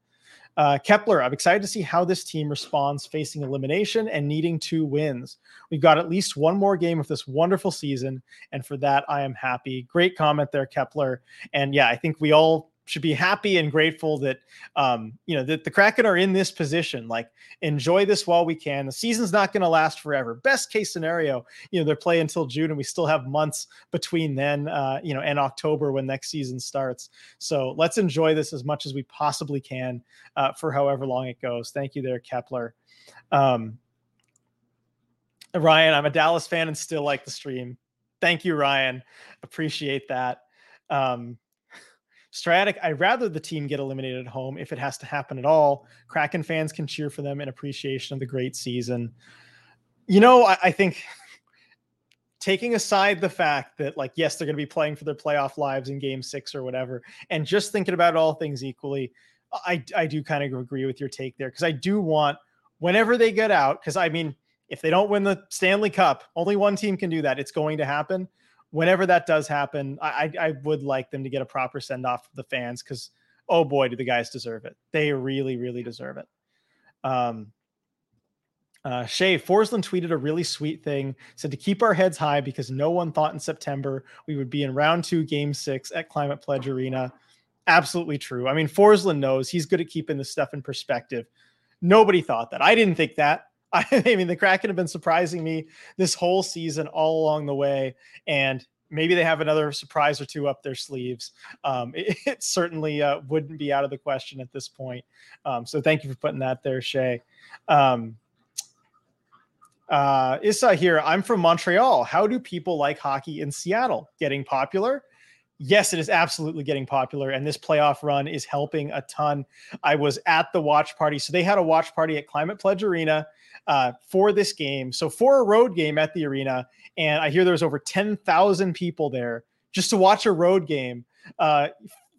Uh, Kepler, I'm excited to see how this team responds facing elimination and needing two wins. We've got at least one more game of this wonderful season, and for that, I am happy. Great comment there, Kepler. And yeah, I think we all should be happy and grateful that um, you know that the Kraken are in this position. Like, enjoy this while we can. The season's not going to last forever. Best case scenario, you know, they're playing until June, and we still have months between then, uh, you know, and October when next season starts. So let's enjoy this as much as we possibly can uh, for however long it goes. Thank you, there, Kepler. Um, Ryan, I'm a Dallas fan and still like the stream. Thank you, Ryan. Appreciate that. Um, Stratic, I'd rather the team get eliminated at home if it has to happen at all. Kraken fans can cheer for them in appreciation of the great season. You know, I, I think taking aside the fact that like yes they're going to be playing for their playoff lives in game 6 or whatever and just thinking about all things equally I I do kind of agree with your take there cuz I do want whenever they get out cuz I mean if they don't win the Stanley Cup only one team can do that it's going to happen whenever that does happen I I, I would like them to get a proper send off for the fans cuz oh boy do the guys deserve it they really really deserve it um uh, Shay Forslund tweeted a really sweet thing. Said to keep our heads high because no one thought in September we would be in round two, game six at Climate Pledge Arena. Absolutely true. I mean, Forslund knows he's good at keeping this stuff in perspective. Nobody thought that. I didn't think that. I, mean, the Kraken have been surprising me this whole season all along the way, and maybe they have another surprise or two up their sleeves. Um, it, it, certainly uh, wouldn't be out of the question at this point. Um, so thank you for putting that there, Shay. Um, uh, Issa here. I'm from Montreal. How do people like hockey in Seattle? Getting popular? Yes, it is absolutely getting popular, and this playoff run is helping a ton. I was at the watch party, so they had a watch party at Climate Pledge Arena uh, for this game. So for a road game at the arena, and I hear there was over ten thousand people there just to watch a road game. Uh,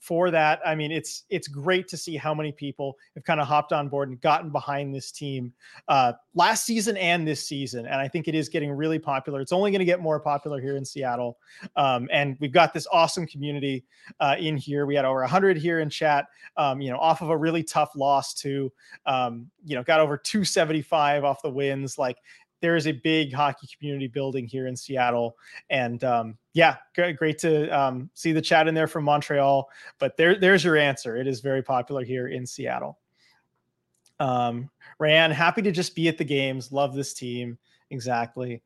for that. I mean, it's it's great to see how many people have kind of hopped on board and gotten behind this team uh, last season and this season. And I think it is getting really popular. It's only going to get more popular here in Seattle. Um, and we've got this awesome community uh, in here. We had over 100 here in chat. Um, you know, off of a really tough loss to, um, you know, got over 275 off the wins. Like there is a big hockey community building here in Seattle. And um, yeah, great, great to um, see the chat in there from Montreal. But there, there's your answer. It is very popular here in Seattle. Um, Rayan, happy to just be at the games. Love this team. Exactly.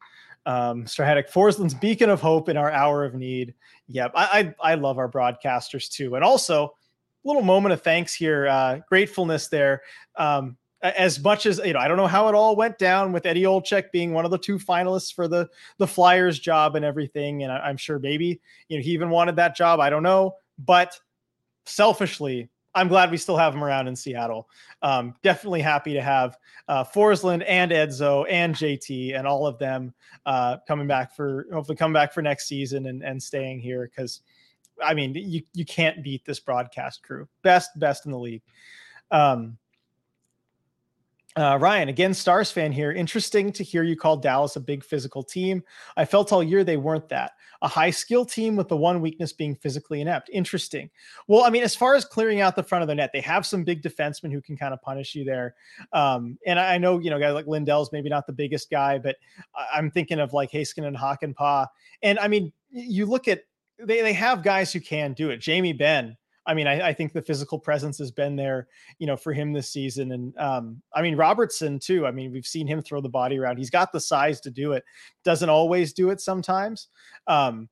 Um, Strahatic Forslund's beacon of hope in our hour of need. Yep, I, I, I love our broadcasters too, and also little moment of thanks here, uh, gratefulness there. Um, as much as you know, I don't know how it all went down with Eddie Olczyk being one of the two finalists for the the Flyers job and everything, and I, am sure maybe you know he even wanted that job. I don't know, but selfishly, I'm glad we still have him around in Seattle. Um, definitely happy to have uh, Forslund and Edzo and JT and all of them uh, coming back for hopefully come back for next season and and staying here because. I mean, you you can't beat this broadcast crew. Best, best in the league. Um, uh, Ryan, again, Stars fan here. Interesting to hear you call Dallas a big physical team. I felt all year they weren't that. A high skill team with the one weakness being physically inept. Interesting. Well, I mean, as far as clearing out the front of the net, they have some big defensemen who can kind of punish you there. Um, and I know, you know, guys like Lindell's maybe not the biggest guy, but I'm thinking of like Heiskanen and Hakanpää. And I mean, you look at they, they have guys who can do it. Jamie Benn I mean, I, I, think the physical presence has been there, you know, for him this season. And um, I mean, Robertson too. I mean, we've seen him throw the body around. He's got the size to do it. Doesn't always do it sometimes. Um,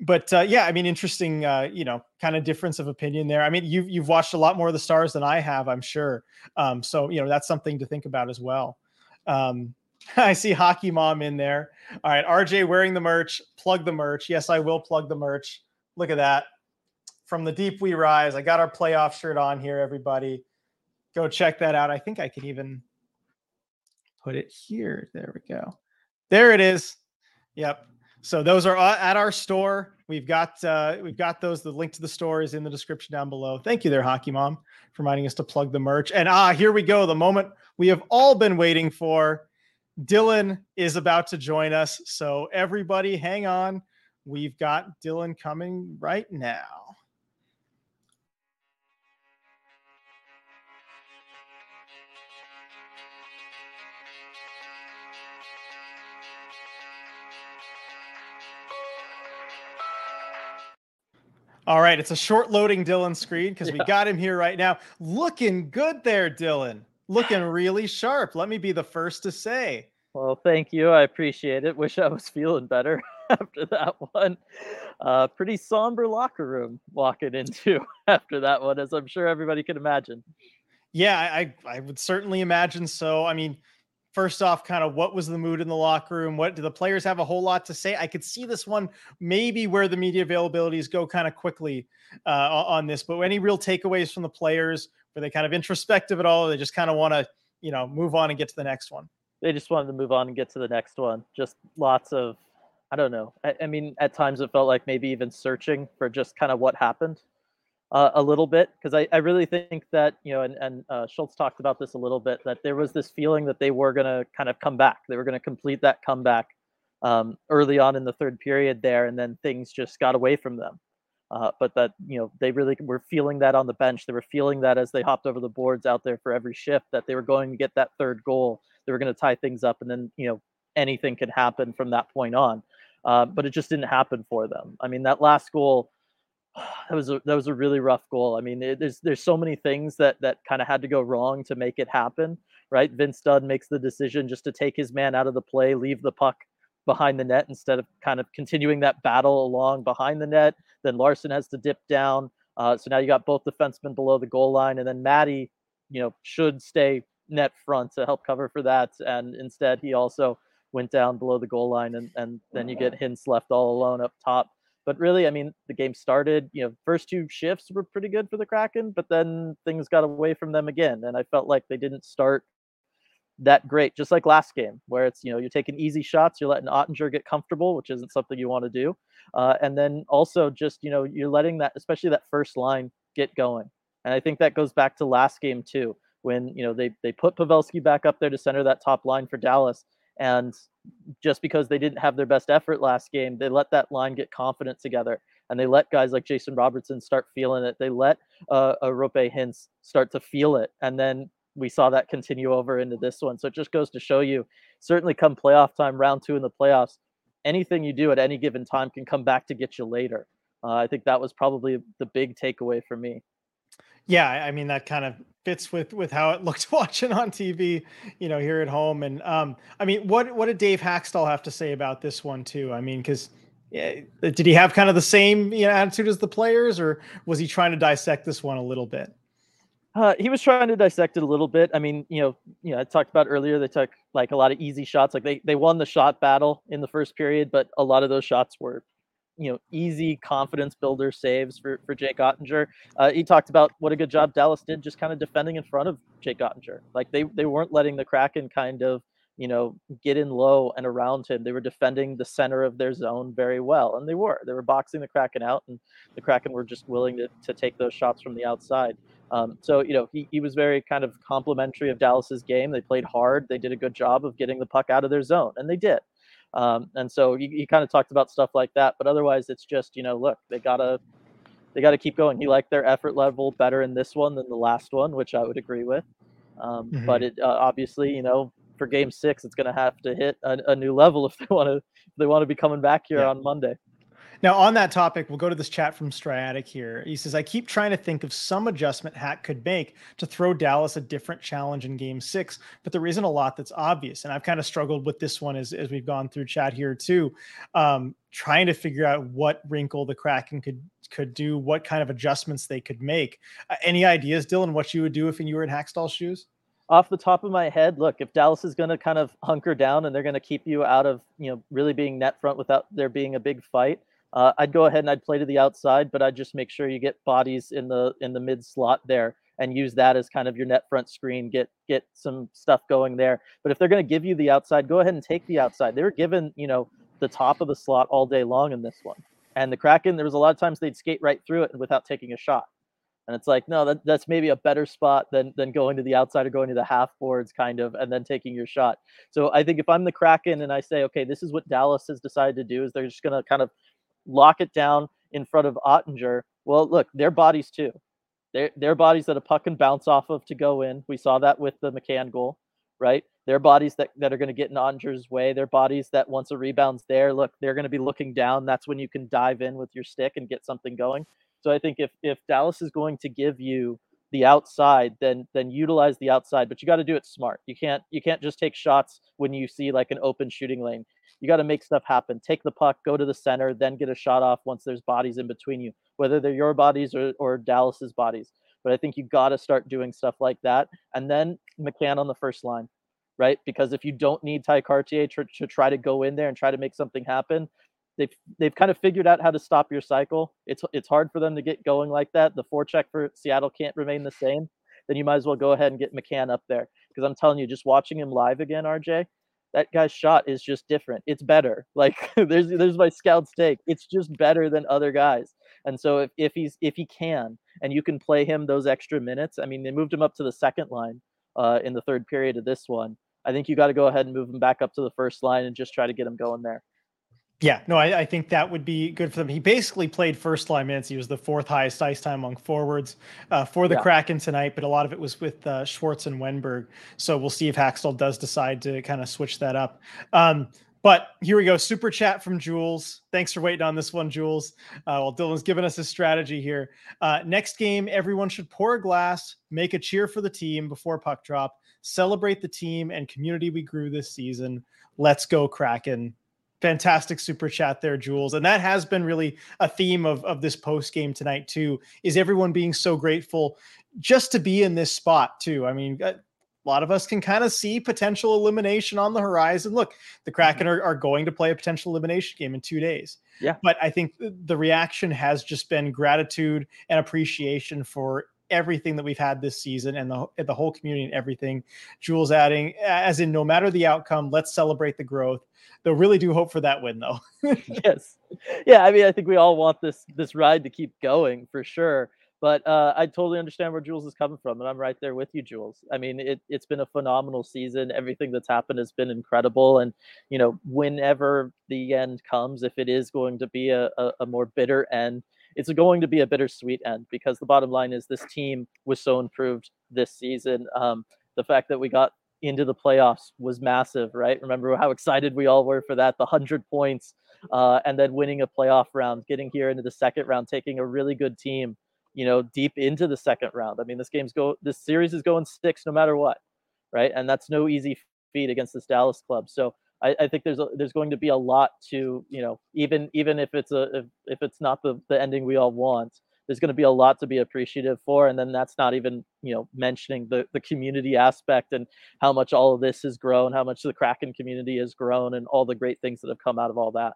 but uh, yeah, I mean, interesting, uh, you know, kind of difference of opinion there. I mean, you've you've watched a lot more of the stars than I have, I'm sure. Um, so you know, that's something to think about as well. Um, I see Hockey Mom in there. All right, RJ wearing the merch. Plug the merch. Yes, I will plug the merch. Look at that from the deep we rise. I got our playoff shirt on here, everybody. Go check that out. I think I can even put it here. There we go. There it is. Yep. So those are at our store. We've got uh, we've got those. The link to the store is in the description down below. Thank you there, Hockey Mom, for reminding us to plug the merch. And ah, here we go. The moment we have all been waiting for. Dylan is about to join us. So everybody, hang on. We've got Dylan coming right now. All right, it's a short loading Dylan screen because yeah. we got him here right now. Looking good there, Dylan. Looking really sharp. Let me be the first to say. Well, thank you. I appreciate it. Wish I was feeling better after that one. Uh, pretty somber locker room walking into after that one, as I'm sure everybody can imagine. Yeah, I, I would certainly imagine so. I mean, first off, kind of what was the mood in the locker room? What do the players have a whole lot to say? I could see this one maybe where the media availabilities go kind of quickly uh, on this, but any real takeaways from the players? Were they kind of introspective at all? they just kind of want to, you know, move on and get to the next one? They just wanted to move on and get to the next one. Just lots of I don't know. I, I, mean, at times it felt like maybe even searching for just kind of what happened uh, a little bit because I, I really think that you know, and and uh, Schultz talked about this a little bit that there was this feeling that they were going to kind of come back. They were going to complete that comeback um, early on in the third period there, and then things just got away from them. Uh, but that you know they really were feeling that on the bench. They were feeling that as they hopped over the boards out there for every shift that they were going to get that third goal. They were going to tie things up, and then you know anything could happen from that point on. Uh, but it just didn't happen for them. I mean, that last goal, that was a that was a really rough goal. I mean, it, there's there's so many things that that kind of had to go wrong to make it happen. Right, Vince Dunn makes the decision just to take his man out of the play, leave the puck behind the net instead of kind of continuing that battle along behind the net. Then Larsson has to dip down. Uh, so now you got both defensemen below the goal line, and then Matty, you know, should stay net front to help cover for that. And instead, he also went down below the goal line, and, and then you get Hintz left all alone up top. But really, I mean, the game started, you know, first two shifts were pretty good for the Kraken, but then things got away from them again. And I felt like they didn't start that great, just like last game, where it's you know you're taking easy shots, you're letting Oettinger get comfortable, which isn't something you want to do, uh, and then also just you know you're letting that, especially that first line, get going. And I think that goes back to last game too, when you know they they put Pavelski back up there to center that top line for Dallas, and just because they didn't have their best effort last game, they let that line get confident together. And they let guys like Jason Robertson start feeling it. They let uh, a Roope Hintz start to feel it. And then we saw that continue over into this one. So it just goes to show you, certainly come playoff time, round two in the playoffs, anything you do at any given time can come back to get you later. Uh, I think that was probably the big takeaway for me. Yeah, I mean that kind of fits with with how it looked watching on TV, you know, here at home. And um, I mean, what what did Dave Hakstol have to say about this one too? I mean, because yeah, did he have kind of the same you know, attitude as the players, or was he trying to dissect this one a little bit? Uh, he was trying to dissect it a little bit. I mean, you know, you know, I talked about earlier. They took like a lot of easy shots. Like they they won the shot battle in the first period, but a lot of those shots were, you know, easy confidence builder saves for for Jake Oettinger. Uh, he talked about what a good job Dallas did, just kind of defending in front of Jake Oettinger. Like they they weren't letting the Kraken kind of you know, get in low and around him. They were defending the center of their zone very well, and they were. They were boxing the Kraken out, and the Kraken were just willing to, to take those shots from the outside. Um, so, you know, he, he was very kind of complimentary of Dallas's game. They played hard. They did a good job of getting the puck out of their zone, and they did. Um, and so he, he kind of talked about stuff like that. But otherwise, it's just, you know, look, they gotta they got to keep going. He liked their effort level better in this one than the last one, which I would agree with. Um, mm-hmm. But it uh, obviously, you know, for game six, it's going to have to hit a, a, new level if they want to they want to be coming back here yeah. on Monday. Now, on that topic, we'll go to this chat from Striatic here. He says, I keep trying to think of some adjustment Hack could make to throw Dallas a different challenge in game six, but there isn't a lot that's obvious. And I've kind of struggled with this one as, as we've gone through chat here too, um, trying to figure out what wrinkle the Kraken could could do, what kind of adjustments they could make. Uh, any ideas, Dylan, what you would do if you were in Hakstol's shoes? off the top of my head, look, if Dallas is going to kind of hunker down and they're going to keep you out of, you know, really being net front without there being a big fight, uh, I'd go ahead and I'd play to the outside, but I'd just make sure you get bodies in the in the mid slot there and use that as kind of your net front screen. Get get some stuff going there. But if they're going to give you the outside, go ahead and take the outside. They were given, you know, the top of the slot all day long in this one. And the Kraken, there was a lot of times they'd skate right through it without taking a shot. And it's like, no, that, that's maybe a better spot than than going to the outside or going to the half boards, kind of, and then taking your shot. So I think if I'm the Kraken and I say, okay, this is what Dallas has decided to do, is they're just going to kind of lock it down in front of Oettinger. Well, look, their bodies too. Their their bodies that a puck can bounce off of to go in. We saw that with the McCann goal, right? Their bodies that, that are going to get in Oettinger's way. Their bodies that once a rebound's there, look, they're going to be looking down. That's when you can dive in with your stick and get something going. So I think if if Dallas is going to give you the outside, then then utilize the outside, but you got to do it smart. You can't you can't just take shots when you see like an open shooting lane. You got to make stuff happen. Take the puck, go to the center, then get a shot off once there's bodies in between you, whether they're your bodies or, or Dallas's bodies. But I think you got to start doing stuff like that. And then McCann on the first line, right? Because if you don't need Ty Kartye to, to try to go in there and try to make something happen, they've they've kind of figured out how to stop your cycle. It's it's hard for them to get going like that. The forecheck for Seattle can't remain the same. Then you might as well go ahead and get McCann up there because I'm telling you, just watching him live again, RJ, that guy's shot is just different. It's better. Like there's there's my scout's take. It's just better than other guys. And so if, if he's if he can and you can play him those extra minutes, I mean they moved him up to the second line uh, in the third period of this one. I think you got to go ahead and move him back up to the first line and just try to get him going there. Yeah, no, I, I, think that would be good for them. He basically played first line minutes. He was the fourth highest ice time among forwards uh, for the yeah. Kraken tonight, but a lot of it was with uh, Schwartz and Wennberg. So we'll see if Hakstol does decide to kind of switch that up. Um, but here we go. Super chat from Jules. Thanks for waiting on this one, Jules. Uh, well, Dylan's giving us his strategy here. Uh, next game, everyone should pour a glass, make a cheer for the team before puck drop, celebrate the team and community we grew this season. Let's go, Kraken fantastic super chat there jules. And that has been really a theme of, of this post game tonight too is everyone being so grateful just to be in this spot too. I mean a lot of us can kind of see potential elimination on the horizon. Look the kraken mm-hmm. are, are going to play a potential elimination game in two days. Yeah. But i think the reaction has just been gratitude and appreciation for everything that we've had this season and the, the whole community and everything. Jules adding, as in, no matter the outcome, let's celebrate the growth. They'll really do hope for that win, though. yes, yeah. I mean, I think we all want this this ride to keep going for sure. But uh, I totally understand where Jules is coming from, and I'm right there with you, Jules. I mean, it, it's been a phenomenal season. Everything that's happened has been incredible, and you know, whenever the end comes, if it is going to be a, a, a more bitter end, it's going to be a bittersweet end because the bottom line is this team was so improved this season. Um, the fact that we got into the playoffs was massive, right? Remember how excited we all were for that, the 100 points, uh, and then winning a playoff round, getting here into the second round, taking a really good team, you know, deep into the second round. I mean, this game's go, this series is going six no matter what, right? And that's no easy feat against this Dallas club. So I, I think there's a, there's going to be a lot to, you know, even even if it's a if, if it's not the the ending we all want, there's going to be a lot to be appreciative for and then that's not even you know mentioning the the community aspect and how much all of this has grown how much the kraken community has grown and all the great things that have come out of all that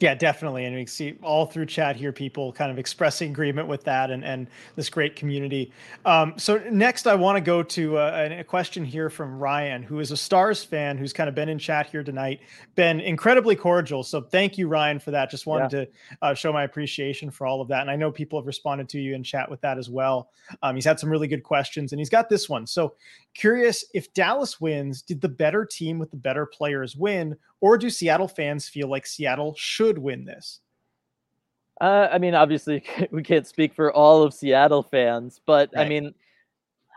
yeah, definitely. And we see all through chat here people kind of expressing agreement with that and, and this great community. Um, so, next, I want to go to uh, a, a, question here from Ryan, who is a Stars fan who's kind of been in chat here tonight, been incredibly cordial. So, thank you, Ryan, for that. Just wanted yeah. to uh, show my appreciation for all of that. And I know people have responded to you in chat with that as well. Um, he's had some really good questions and he's got this one. So, curious if Dallas wins, did the better team with the better players win, or do Seattle fans feel like Seattle should win this? Uh, I mean, obviously, we can't speak for all of Seattle fans, but right. I mean,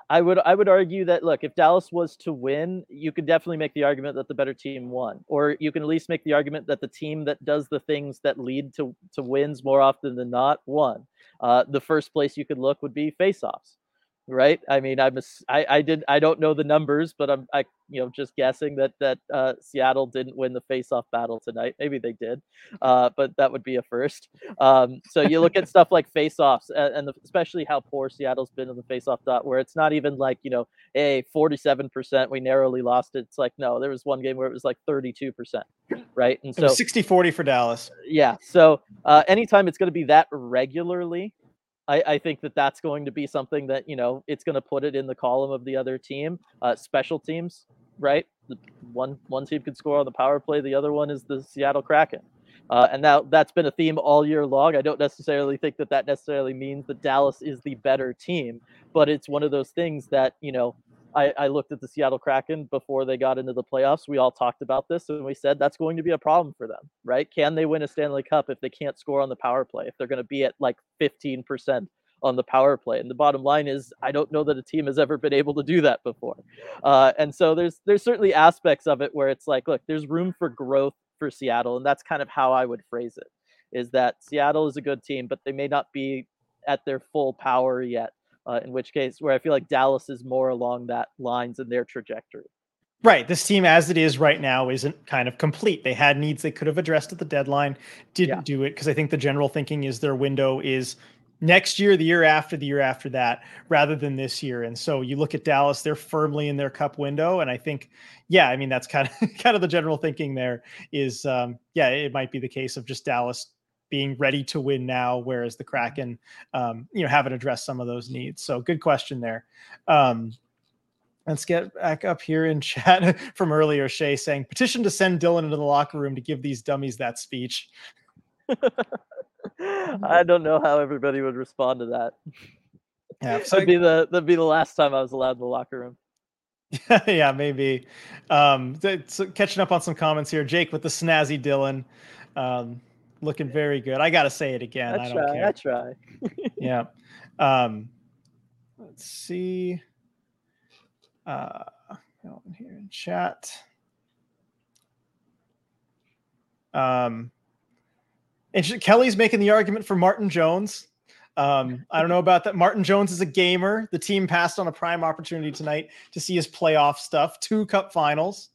I would I would argue that look, if Dallas was to win, you could definitely make the argument that the better team won, or you can at least make the argument that the team that does the things that lead to to wins more often than not won. Uh, the first place you could look would be faceoffs right? I mean, I'm a, I, I did I don't know the numbers, but I'm I you know just guessing that that uh, Seattle didn't win the face-off battle tonight. Maybe they did, uh, but that would be a first. Um, so you look at stuff like face-offs, and, and the, especially how poor Seattle's been in the face-off dot, where it's not even like you know, a 47 percent we narrowly lost it. It's like no, there was one game where it was like 32 percent, right? And so 60-40 for Dallas. Yeah. So uh, anytime it's going to be that regularly, I, I, think that that's going to be something that you know it's going to put it in the column of the other team. Uh, special teams, right? The one one team could score on the power play, the other one is the Seattle Kraken, uh, and now that's been a theme all year long. I don't necessarily think that that necessarily means that Dallas is the better team, but it's one of those things that you know I, I, looked at the Seattle Kraken before they got into the playoffs. We all talked about this and we said that's going to be a problem for them, right? Can they win a Stanley Cup if they can't score on the power play, if they're going to be at like 15% on the power play? And the bottom line is, I don't know that a team has ever been able to do that before. Uh, and so there's there's certainly aspects of it where it's like, look, there's room for growth for Seattle, and that's kind of how I would phrase it. Is that Seattle is a good team, but they may not be at their full power yet uh, in which case where I feel like Dallas is more along that lines in their trajectory. Right. This team, as it is right now, isn't kind of complete. They had needs they could have addressed at the deadline, didn't yeah. do it because I think the general thinking is their window is next year, the year after, the year after that, rather than this year. And so you look at Dallas; they're firmly in their cup window, and I think, yeah, I mean that's kind of kind of the general thinking there is, um, yeah, it might be the case of just Dallas being ready to win now, whereas the Kraken, um, you know, haven't addressed some of those needs. So good question there. Um, Let's get back up here in chat from earlier. Shay saying petition to send Dylan into the locker room to give these dummies that speech. I don't know how everybody would respond to that. Yeah, so that'd be the that'd be the last time I was allowed in the locker room. yeah, maybe. Um, so catching up on some comments here. Jake with the snazzy Dylan, um, looking very good. I gotta say it again. I, I don't try. care. I try. yeah. Um, let's see. Uh, here in chat. Um, and Kelly's making the argument for Martin Jones. Um, I don't know about that. Martin Jones is a gamer. The team passed on a prime opportunity tonight to see his playoff stuff. Two cup finals.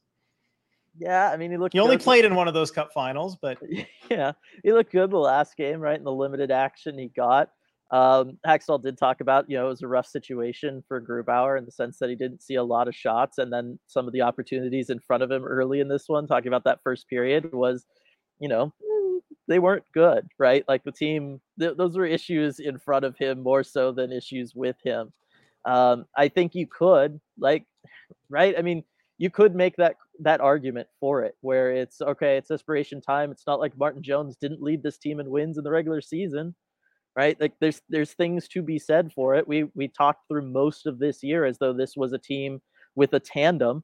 Yeah, I mean he looked. He only played in one of those cup finals, but yeah, he looked good the last game, right? In the limited action he got. Um, Hakstol did talk about, you know, it was a rough situation for Grubauer in the sense that he didn't see a lot of shots, and then some of the opportunities in front of him early in this one, talking about that first period, was, you know, they weren't good, right? Like the team, th- those were issues in front of him more so than issues with him. Um, I think you could, like, right? I mean, you could make that that argument for it, where it's okay, it's desperation time. It's not like Martin Jones didn't lead this team in wins in the regular season, right? Like, there's there's things to be said for it. We we talked through most of this year as though this was a team with a tandem,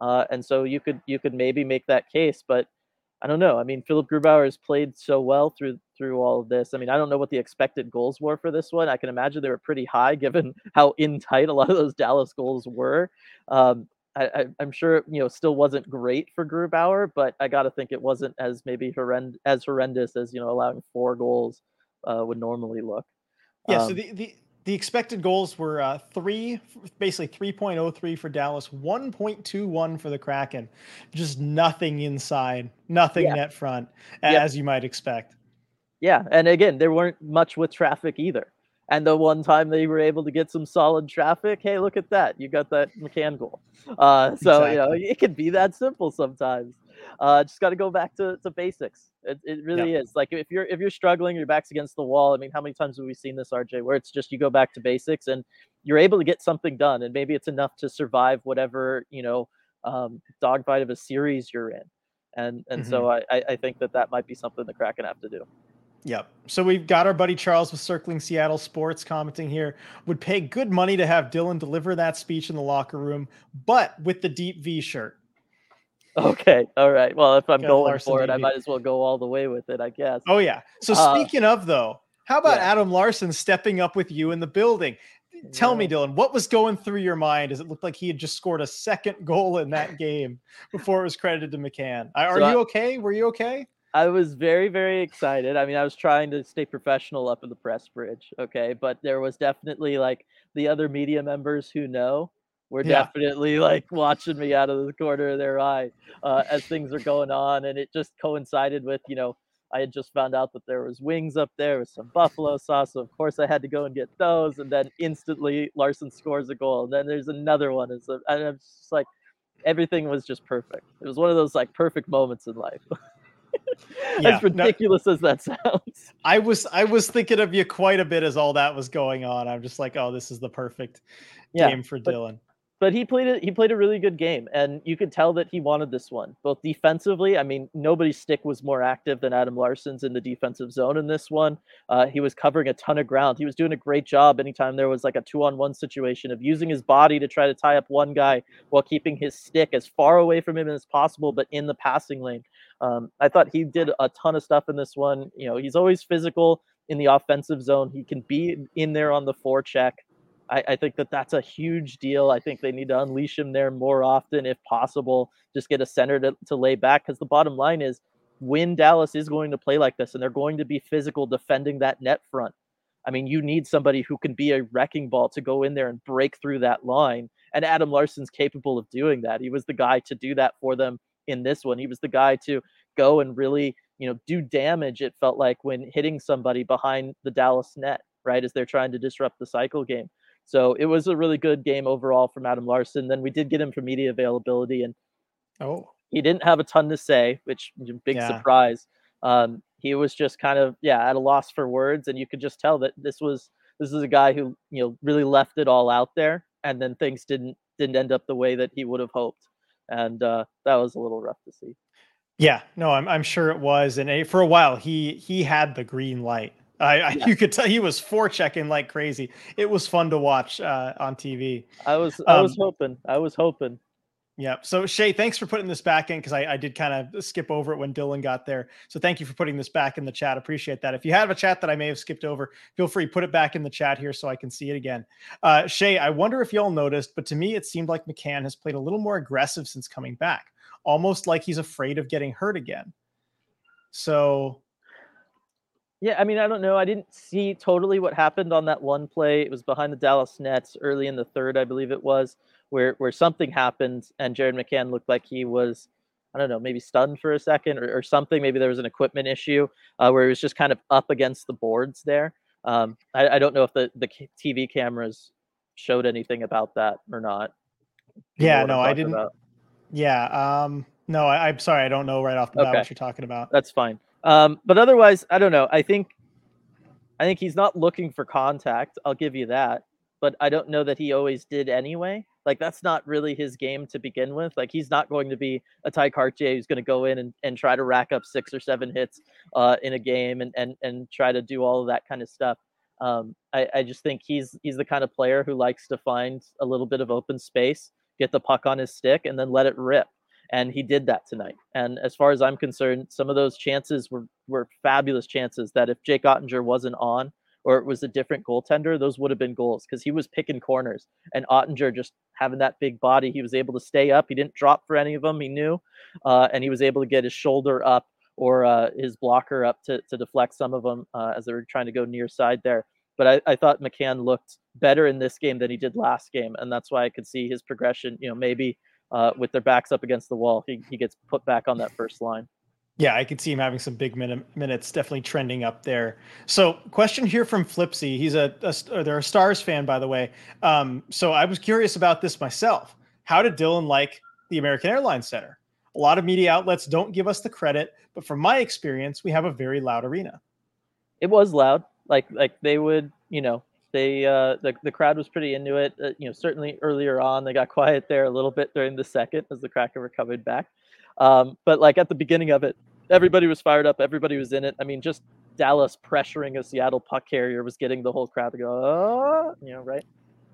uh, and so you could you could maybe make that case, but I don't know. I mean, Philip Grubauer has played so well through through all of this. I mean, I don't know what the expected goals were for this one. I can imagine they were pretty high given how in tight a lot of those Dallas goals were. Um, I, am sure you know still wasn't great for Grubauer, but I got to think it wasn't as maybe horrend- as horrendous as you know allowing four goals uh, would normally look. Yeah. Um, so the, the the expected goals were uh, three, basically 3.03 for Dallas, 1.21 for the Kraken. Just nothing inside, nothing yeah. net front, as you might expect. Yeah. And again, there weren't much with traffic either. And the one time they were able to get some solid traffic, hey, look at that. You got that McCann goal. Uh, so, exactly. you know, it can be that simple sometimes. Uh, just got to go back to, to basics. It, it really yep. is. Like if you're if you're struggling, your back's against the wall. I mean, how many times have we seen this, RJ, where it's just you go back to basics and you're able to get something done, and maybe it's enough to survive whatever you know um, dogfight of a series you're in. And and mm-hmm. so I I think that that might be something the Kraken have to do. Yep. So we've got our buddy Charles with Circling Seattle Sports commenting here. Would pay good money to have Dylan deliver that speech in the locker room, but with the deep V shirt. Okay. All right. Well, if I'm going Larson for it, I might as well go all the way with it, I guess. Oh yeah. So uh, speaking of though, how about yeah. Adam Larsson stepping up with you in the building? Tell yeah. me, Dylan, what was going through your mind as it looked like he had just scored a second goal in that game before it was credited to McCann? Are so you I, okay? Were you okay? I was very, very excited. I mean, I was trying to stay professional up in the press bridge, okay, but there was definitely like the other media members who know were yeah. definitely like watching me out of the corner of their eye uh, as things are going on, and it just coincided with you know I had just found out that there was wings up there with some buffalo sauce, so of course I had to go and get those, and then instantly Larsson scores a goal, and then there's another one, and, so, and I'm just like everything was just perfect. It was one of those like perfect moments in life. yeah, as ridiculous no, as that sounds. I was I was thinking of you quite a bit as all that was going on. I'm just like, oh, this is the perfect yeah, game for but, Dylan but he played it. He played a really good game, and you could tell that he wanted this one. Both defensively, I mean, nobody's stick was more active than Adam Larsson's in the defensive zone in this one. Uh, he was covering a ton of ground. He was doing a great job anytime there was like a two-on-one situation of using his body to try to tie up one guy while keeping his stick as far away from him as possible, but in the passing lane. Um, I thought he did a ton of stuff in this one. You know, he's always physical in the offensive zone. He can be in there on the forecheck. I, I, think that that's a huge deal. I think they need to unleash him there more often, if possible. Just get a center to, to lay back because the bottom line is when Dallas is going to play like this and they're going to be physical defending that net front. I mean, you need somebody who can be a wrecking ball to go in there and break through that line. And Adam Larsson's capable of doing that. He was the guy to do that for them in this one. He was the guy to go and really, you know, do damage. It felt like when hitting somebody behind the Dallas net, right, as they're trying to disrupt the cycle game. So it was a really good game overall from Adam Larsson. Then we did get him for media availability, and oh, he didn't have a ton to say, which big yeah. surprise. Um, he was just kind of yeah at a loss for words, and you could just tell that this was this is a guy who you know really left it all out there, and then things didn't didn't end up the way that he would have hoped, and uh, that was a little rough to see. Yeah, no, I'm I'm sure it was, and for a while he he had the green light. I, yeah. you could tell he was forechecking like crazy. It was fun to watch uh, on TV. I was I was um, hoping. I was hoping. Yeah. So Shay, thanks for putting this back in because I, I, did kind of skip over it when Dylan got there. So thank you for putting this back in the chat. Appreciate that. If you have a chat that I may have skipped over, feel free put it back in the chat here so I can see it again. Uh, Shay, I wonder if y'all noticed, but to me it seemed like McCann has played a little more aggressive since coming back, almost like he's afraid of getting hurt again. So yeah, I mean, I don't know. I didn't see totally what happened on that one play. It was behind the Dallas Nets early in the third, I believe it was, where where something happened and Jared McCann looked like he was, I don't know, maybe stunned for a second or, or something. Maybe there was an equipment issue uh, where he was just kind of up against the boards there. Um, I, I, don't know if the the TV cameras showed anything about that or not. Yeah, no, I didn't. About? Yeah, um, no, I, am sorry, I don't know right off the bat what you're talking about. That's fine. Um, but otherwise, I don't know. I think I think he's not looking for contact. I'll give you that. But I don't know that he always did anyway. Like that's not really his game to begin with. Like he's not going to be a Ty Kartye who's going to go in and, and try to rack up six or seven hits uh, in a game and, and and try to do all of that kind of stuff. Um, I, I just think he's he's the kind of player who likes to find a little bit of open space, get the puck on his stick, and then let it rip and he did that tonight. And as far as I'm concerned, some of those chances were were fabulous chances that if Jake Oettinger wasn't on or it was a different goaltender, those would have been goals because he was picking corners and Oettinger just having that big body, he was able to stay up. He didn't drop for any of them. He knew, uh, and he was able to get his shoulder up or uh, his blocker up to to deflect some of them uh, as they were trying to go near side there. But I, I thought McCann looked better in this game than he did last game, and that's why I could see his progression. You know, maybe uh, with their backs up against the wall, he, he gets put back on that first line. Yeah, I could see him having some big min- minutes, definitely trending up there. So, question here from Flipsy. He's a, a they're a Stars fan, by the way. Um, so, I was curious about this myself. How did Dylan like the American Airlines Center? A lot of media outlets don't give us the credit, but from my experience, we have a very loud arena. It was loud. Like like they would, you know, they uh, the the crowd was pretty into it. Uh, you know, certainly earlier on they got quiet there a little bit during the second as the Kraken recovered back. Um, but like at the beginning of it, everybody was fired up. Everybody was in it. I mean, just Dallas pressuring a Seattle puck carrier was getting the whole crowd to go, oh, you know, right,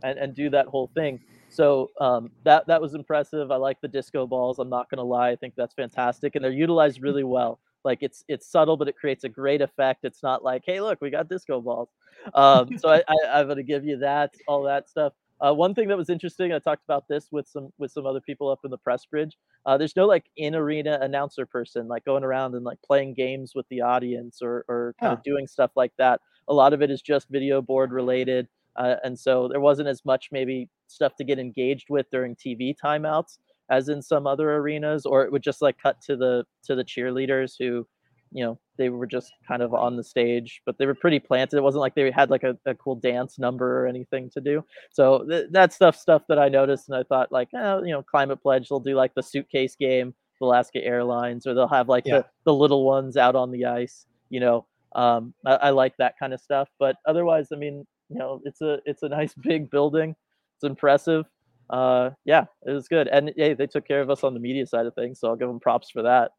and and do that whole thing. So um, that that was impressive. I like the disco balls. I'm not gonna lie. I think that's fantastic, and they're utilized really well. Like it's it's subtle, but it creates a great effect. It's not like, hey, look, we got disco balls. Um, so I, I, going to give you that, all that stuff. Uh, one thing that was interesting, I talked about this with some with some other people up in the press bridge. Uh, there's no like in arena announcer person like going around and like playing games with the audience or or kind huh. of doing stuff like that. A lot of it is just video board related, uh, and so there wasn't as much maybe stuff to get engaged with during TV timeouts as in some other arenas, or it would just like cut to the to the cheerleaders who you know they were just kind of on the stage but they were pretty planted. It wasn't like they had like a, a cool dance number or anything to do. So th- that stuff stuff that i noticed and i thought like eh, you know climate pledge they'll do like the suitcase game alaska airlines or they'll have like yeah. the, the little ones out on the ice you know? Um, I, I like that kind of stuff but otherwise i mean you know it's a it's a nice big building. It's impressive. Uh yeah it was good. And yeah they took care of us on the media side of things so i'll give them props for that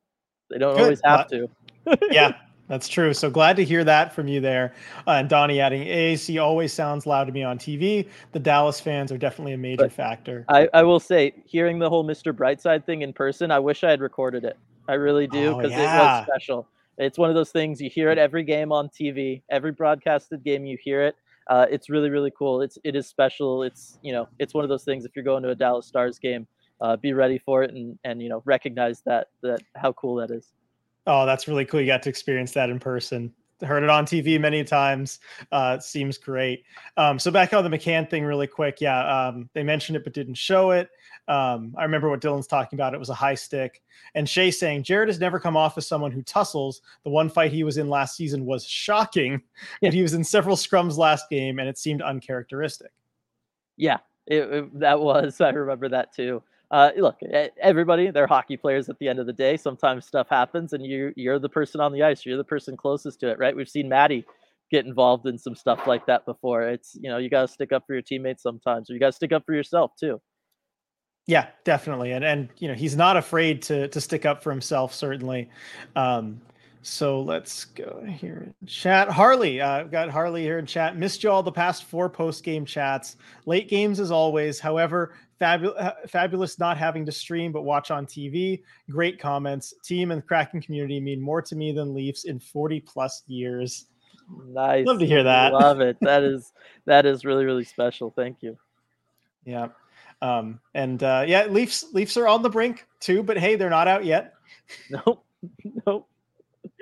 they don't good. always have to yeah, that's true. So glad to hear that from you there. Uh, and Donnie adding AAC always sounds loud to me on TV. The Dallas fans are definitely a major but factor. I, I will say, hearing the whole Mr. Brightside thing in person, I wish I had recorded it. I really do because oh, yeah. it was special. It's one of those things you hear it every game on TV, every broadcasted game you hear it. Uh, it's really really cool. It's it is special. It's you know it's one of those things. If you're going to a Dallas Stars game, uh, be ready for it and and you know recognize that that how cool that is. Oh, that's really cool. You got to experience that in person. Heard it on TV many times. Uh, seems great. Um, so back on the McCann thing, really quick. Yeah, um, they mentioned it but didn't show it. Um, I remember what Dylan's talking about. It was a high stick. And Shay saying Jared has never come off as someone who tussles. The one fight he was in last season was shocking, but he was in several scrums last game, and it seemed uncharacteristic. Yeah, it, it, that was. I remember that too uh, look, everybody, they're hockey players at the end of the day. Sometimes stuff happens and you, you're the person on the ice. You're the person closest to it, right? We've seen Maddie get involved in some stuff like that before. It's, you know, you got to stick up for your teammates sometimes, or you got to stick up for yourself too. Yeah, definitely, and and you know he's not afraid to to stick up for himself. Certainly, um, so let's go here in chat. Harley, uh, I've got Harley here in chat. Missed you all the past four post game chats. Late games as always. However, fabulous, fabulous not having to stream but watch on TV. Great comments. Team and Kraken community mean more to me than Leafs in 40 plus years. Nice. Love to hear that. Love it. That is that is really really special. Thank you. Yeah. Um, and uh, yeah, Leafs Leafs are on the brink too, but hey, they're not out yet. Nope. Nope.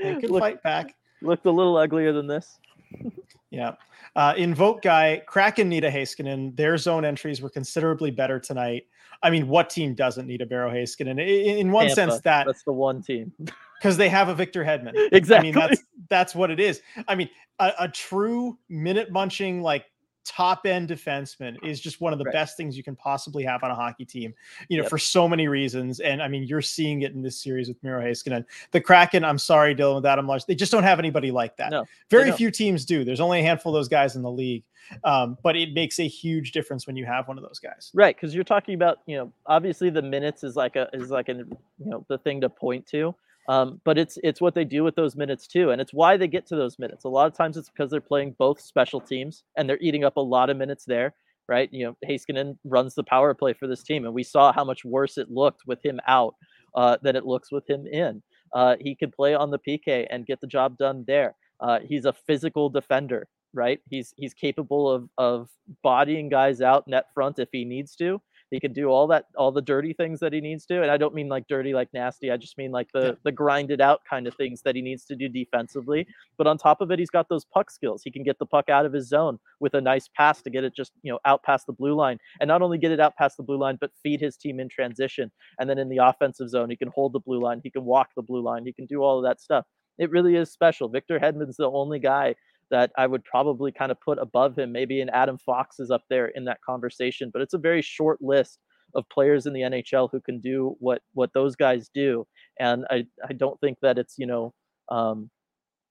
They could Look- fight back. Looked a little uglier than this. Yeah. Uh, Invoke guy, Kraken need a Heiskanen. Their zone entries were considerably better tonight. I mean, what team doesn't need a Barrow Heiskanen? In, in one Tampa, sense, that that's the one team. because they have a Victor Hedman. Exactly. I mean, that's that's what it is. I mean, a, a true minute munching like top end defenseman is just one of the Right. best things you can possibly have on a hockey team. You know, Yep. for so many reasons. And I mean, you're seeing it in this series with Miro Heiskanen. The Kraken, I'm sorry, Dylan, with Adam Larsson, they just don't have anybody like that. No, Very few teams do. There's only a handful of those guys in the league. Um, but it makes a huge difference when you have one of those guys. Right, because you're talking about, you know, obviously the minutes is like a is like an you know the thing to point to. Um, but it's it's what they do with those minutes too, and it's why they get to those minutes. A lot of times it's because they're playing both special teams and they're eating up a lot of minutes there, right? You know, Heiskanen runs the power play for this team, and we saw how much worse it looked with him out uh, than it looks with him in. Uh, he can play on the PK and get the job done there. Uh, he's a physical defender, right? He's he's capable of of bodying guys out net front if he needs to. He can do all that, all the dirty things that he needs to. And I don't mean like dirty, like nasty. I just mean like the Yeah. the grinded out kind of things that he needs to do defensively. But on top of it, he's got those puck skills. He can get the puck out of his zone with a nice pass to get it just you know out past the blue line, and not only get it out past the blue line, but feed his team in transition. And then in the offensive zone, he can hold the blue line. He can walk the blue line. He can do all of that stuff. It really is special. Victor Hedman's the only guy that I would probably kind of put above him. Maybe an Adam Fox is up there in that conversation, but it's a very short list of players in the NHL who can do what what those guys do. And I I don't think that it's you know um,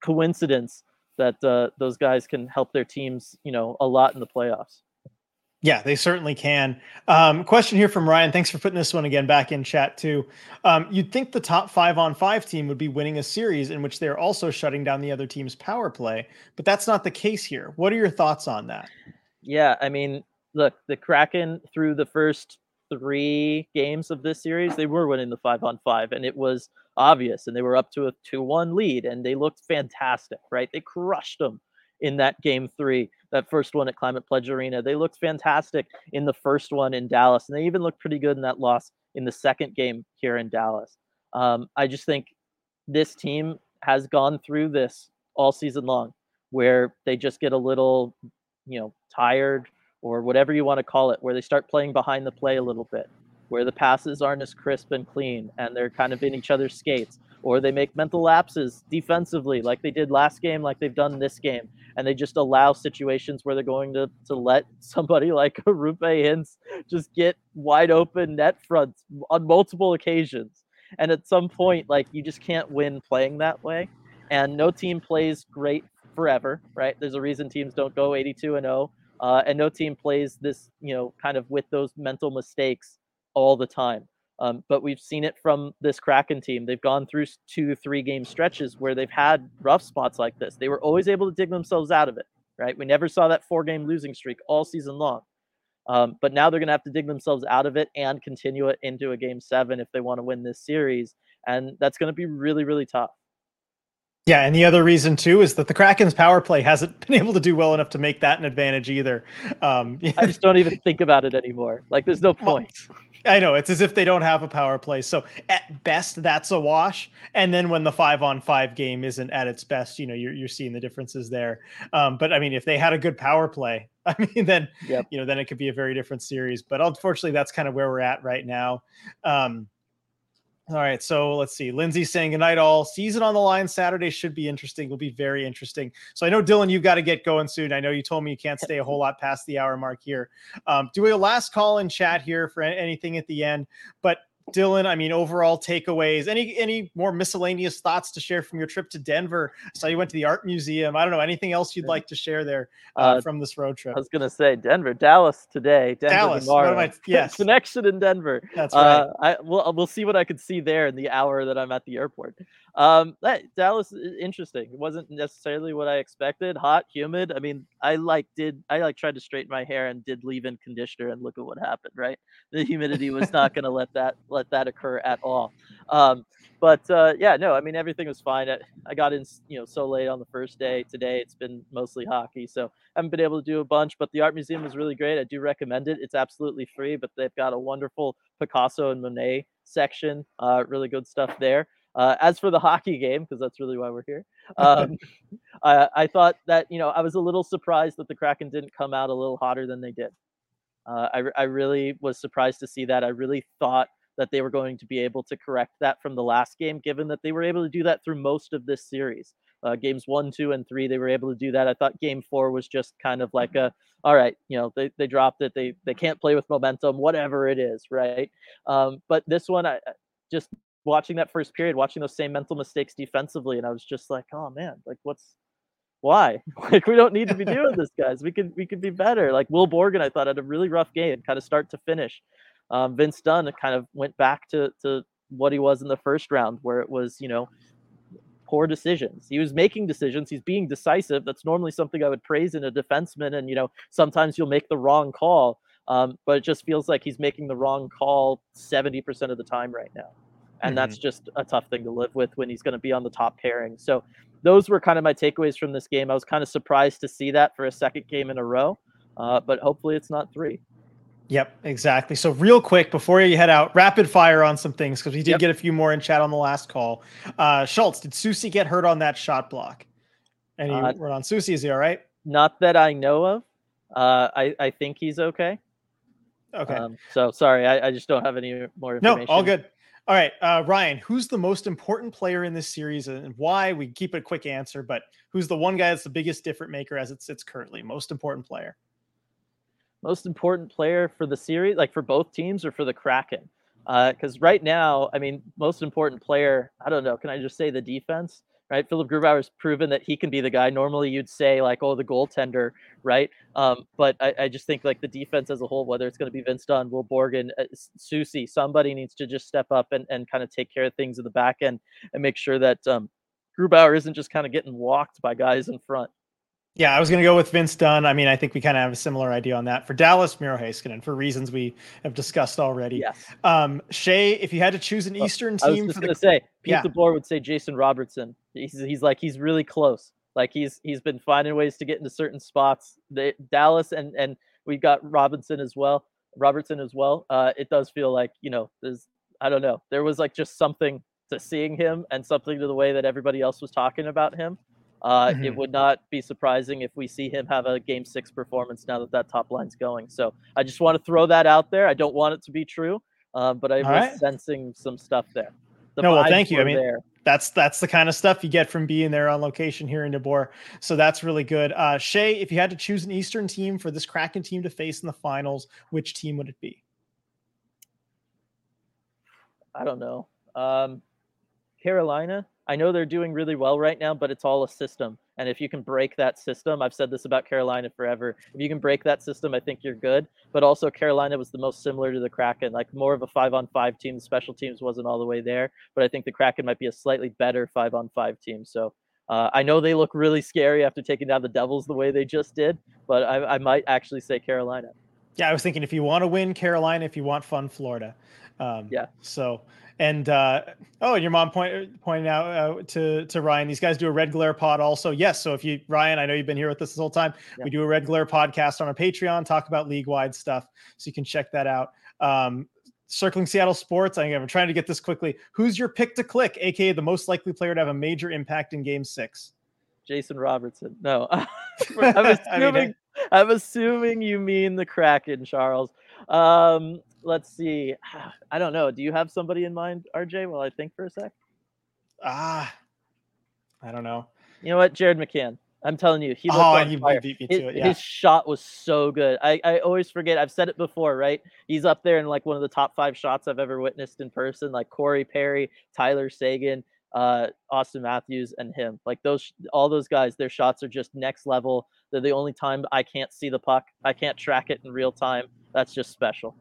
coincidence that uh, those guys can help their teams you know a lot in the playoffs. Yeah, they certainly can. Um, question here from Ryan. Thanks for putting this one again back in chat too. Um, you'd think the top five on five team would be winning a series in which they're also shutting down the other team's power play, but that's not the case here. What are your thoughts on that? Yeah, I mean, look, the Kraken through the first three games of this series, they were winning the five on five, and it was obvious. And they were up to a 2 1 lead, and they looked fantastic, right? They crushed them in that game three, that first one at Climate Pledge Arena. They looked fantastic in the first one in Dallas, and they even looked pretty good in that loss in the second game here in Dallas. Um, I just think this team has gone through this all season long, where they just get a little, you know, tired or whatever you want to call it, where they start playing behind the play a little bit, where the passes aren't as crisp and clean and they're kind of in each other's skates, or they make mental lapses defensively, like they did last game, like they've done this game, and they just allow situations where they're going to to let somebody like Roope Hintz just get wide open net fronts on multiple occasions. And at some point, like you just can't win playing that way. And no team plays great forever, right? There's a reason teams don't go 82 and 0 uh, and no team plays this, you know, kind of with those mental mistakes all the time. Um, but we've seen it from this Kraken team. They've gone through two, three game stretches where they've had rough spots like this. They were always able to dig themselves out of it, right? We never saw that four game losing streak all season long. Um, but now they're going to have to dig themselves out of it and continue it into a game seven if they want to win this series. And that's going to be really, really tough. Yeah, and the other reason too is that the Kraken's power play hasn't been able to do well enough to make that an advantage either. Um, I just don't even think about it anymore. Like, there's no point. I know it's as if they don't have a power play. So at best, that's a wash. And then when the five on five game isn't at its best, you know, you're you're seeing the differences there. Um, but I mean, if they had a good power play, I mean, then Yep. you know, then it could be a very different series. But unfortunately, that's kind of where we're at right now. Um, all right, so let's see. Lindsay saying good night, all. Season on the line Saturday should be interesting. Will be very interesting. So I know Dylan, you've got to get going soon. I know you told me you can't stay a whole lot past the hour mark here. Um, do a last call in chat here for anything at the end. But Dylan, I mean, overall takeaways. Any any more miscellaneous thoughts to share from your trip to Denver? So you went to the art museum. I don't know anything else you'd like to share there uh, uh, from this road trip. I was gonna say Denver, Dallas today. Denver Dallas, tomorrow. I, yes, connection in Denver. That's right. Uh, I we'll we'll see what I could see there in the hour that I'm at the airport. Um, that, Dallas is interesting. It wasn't necessarily what I expected. Hot, humid. I mean, I like did I like tried to straighten my hair and did leave in conditioner and look at what happened. Right, the humidity was not going to let that let that occur at all. Um, but uh, yeah, no, I mean everything was fine. I, I got in, you know, so late on the first day. Today it's been mostly hockey, so I haven't been able to do a bunch. But the art museum was really great. I do recommend it. It's absolutely free, but they've got a wonderful Picasso and Monet section. Uh, really good stuff there. Uh, as for the hockey game, because that's really why we're here, um, I, I, thought that you know I was a little surprised that the Kraken didn't come out a little hotter than they did. Uh, I, I really was surprised to see that. I really thought that they were going to be able to correct that from the last game, given that they were able to do that through most of this series. Uh, games one, two, and three, they were able to do that. I thought game four was just kind of like a, all right, you know, they, they dropped it. They they can't play with momentum, whatever it is, right? Um, but this one, I just watching that first period, watching those same mental mistakes defensively, and I was just like, oh man, like what's why? Like we don't need to be doing this, guys. We could we could be better. Like Will Borgen, I thought had a really rough game, kind of start to finish. Um, Vince Dunn kind of went back to to what he was in the first round, where it was you know poor decisions. He was making decisions. He's being decisive. That's normally something I would praise in a defenseman. And you know sometimes you'll make the wrong call, um, but it just feels like he's making the wrong call seventy percent of the time right now and mm-hmm. that's just a tough thing to live with when he's going to be on the top pairing. So those were kind of my takeaways from this game. I was kind of surprised to see that for a second game in a row, uh, but hopefully it's not three. Yep, exactly. So real quick before you head out, rapid fire on some things because we did yep. get a few more in chat on the last call. Uh, Schultz, did Soucy get hurt on that shot block? Any uh, word on Soucy? Is he all right? Not that I know of. Uh, I I think he's okay. Okay. Um, so sorry, I, I just don't have any more information. No, all good. All right, uh, Ryan, who's the most important player in this series and why? We keep it a quick answer, but who's the one guy that's the biggest different maker as it sits currently? Most important player. Most important player for the series, like for both teams or for the Kraken? Because uh, right now, I mean, most important player, I don't know. Can I just say the defense? Right? Philipp Grubauer's proven that he can be the guy. Normally, you'd say like, oh, the goaltender, right? Um, but I, I, just think like the defense as a whole, whether it's going to be Vince Dunn, Will Borgen, uh, Soucy, somebody needs to just step up and, and kind of take care of things in the back end and make sure that um, Grubauer isn't just kind of getting walked by guys in front. Yeah, I was going to go with Vince Dunn. I mean, I think we kind of have a similar idea on that. For Dallas, Miro Heiskanen, for reasons we have discussed already. Yes. Um, Shea, if you had to choose an Eastern team, I was going to say, Pete yeah. DeBoer would say Jason Robertson. He's, he's like, he's really close. Like he's he's been finding ways to get into certain spots. The Dallas and and we got Robinson as well, Robertson as well. Uh, it does feel like you know, there's I don't know, there was like just something to seeing him and something to the way that everybody else was talking about him uh, mm-hmm. It would not be surprising if we see him have a game six performance now that that top line's going. So I just want to throw that out there. I don't want it to be true, uh, but I was right. sensing some stuff there. The no, well, thank you. I mean, there. that's that's the kind of stuff you get from being there on location here in DeBoer. So that's really good. Uh, Shea, if you had to choose an Eastern team for this Kraken team to face in the finals, which team would it be? I don't know. Um, Carolina. I know they're doing really well right now, but it's all a system. And if you can break that system, I've said this about Carolina forever. If you can break that system, I think you're good. But also, Carolina was the most similar to the Kraken, like more of a five on five team. The special teams wasn't all the way there, but I think the Kraken might be a slightly better five on five team. So uh, I know they look really scary after taking down the Devils the way they just did, but I, I might actually say Carolina. Yeah, I was thinking if you want to win Carolina, if you want fun Florida. Um, yeah. So and uh, oh, and your mom point, pointing out uh, to to Ryan, these guys do a red glare pod also. Yes, so if you Ryan, I know you've been here with us this whole time. Yeah. We do a red glare podcast on our Patreon, talk about league wide stuff, so you can check that out. Um, circling Seattle sports. I'm trying to get this quickly. Who's your pick to click, aka the most likely player to have a major impact in Game Six? Jason Robertson. No, I'm assuming. I mean, I'm assuming you mean the Kraken, Charles. Um, let's see. I don't know. Do you have somebody in mind, RJ? While I think for a sec. Ah, I don't know. You know what, Jared McCann. I'm telling you, he looked Oh, on you fire. beat me His, to it. Yeah. his shot was so good. I, I always forget. I've said it before, right? He's up there in like one of the top five shots I've ever witnessed in person. Like Corey Perry, Tyler Seguin, uh, Auston Matthews, and him. Like those, all those guys, their shots are just next level. They're the only time I can't see the puck. I can't track it in real time. That's just special.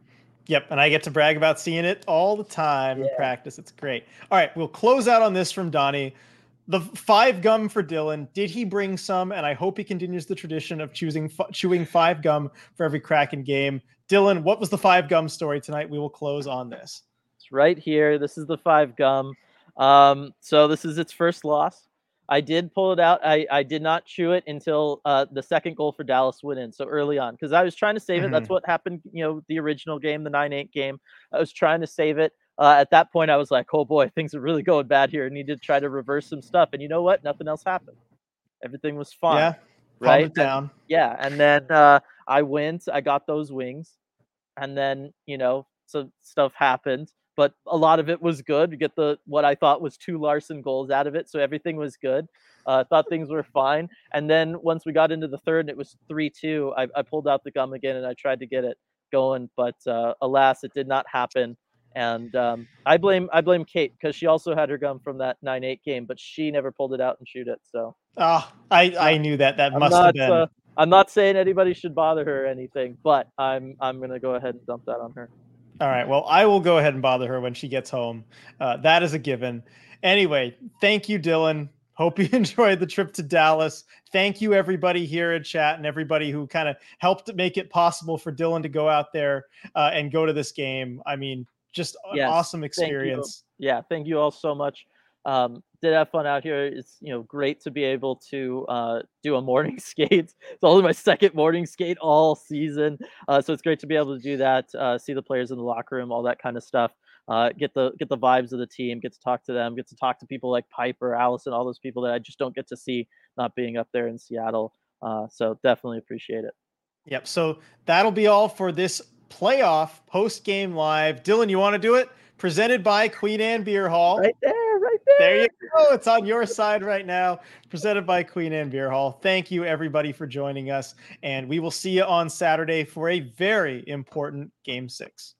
Yep, and I get to brag about seeing it all the time in practice. It's great. All right, we'll close out on this from Donnie. The five gum for Dylan. Did he bring some? And I hope he continues the tradition of choosing f- chewing five gum for every Kraken game. Dylan, what was the five gum story tonight? We will close on this. It's right here. This is the five gum. Um, so this is its first loss. I did pull it out. I, I did not chew it until uh, the second goal for Dallas went in. So early on, because I was trying to save it. That's what happened. You know, the original game, the nine eight game. I was trying to save it. Uh, at that point, I was like, oh boy, things are really going bad here. I need to try to reverse some stuff. And you know what? Nothing else happened. Everything was fine. Yeah, right. it down. Yeah, and then uh, I went. I got those wings, and then you know some stuff happened, but a lot of it was good. You get the what I thought was two Larsson goals out of it, so everything was good. Uh, thought things were fine, and then once we got into the third, and it was three two. I, I pulled out the gum again, and I tried to get it going, but uh, alas, it did not happen. And um, I blame I blame Kate because she also had her gum from that nine eight game, but she never pulled it out and chewed it. So Oh, I, I knew that. That I'm must not, have been. uh, I'm not saying anybody should bother her or anything, but I'm I'm gonna go ahead and dump that on her. All right. Well, I will go ahead and bother her when she gets home. Uh, that is a given. Anyway, thank you, Dylan. Hope you enjoyed the trip to Dallas. Thank you, everybody here in chat and everybody who kind of helped make it possible for Dylan to go out there uh, and go to this game. I mean, just an Yes, awesome experience. Yeah, thank you all so much. Um, did have fun out here. It's you know great to be able to uh, do a morning skate. It's only my second morning skate all season, uh, so it's great to be able to do that. Uh, see the players in the locker room, all that kind of stuff. Uh, get the get the vibes of the team. Get to talk to them. Get to talk to people like Piper, Allison, all those people that I just don't get to see not being up there in Seattle. Uh, so definitely appreciate it. Yep. So that'll be all for this playoff post game live. Dylan, you want to do it? Presented by Queen Anne Beer Hall. Right there, right there. There you go. It's on your side right now. Presented by Queen Anne Beer Hall. Thank you, everybody, for joining us. And we will see you on Saturday for a very important game six.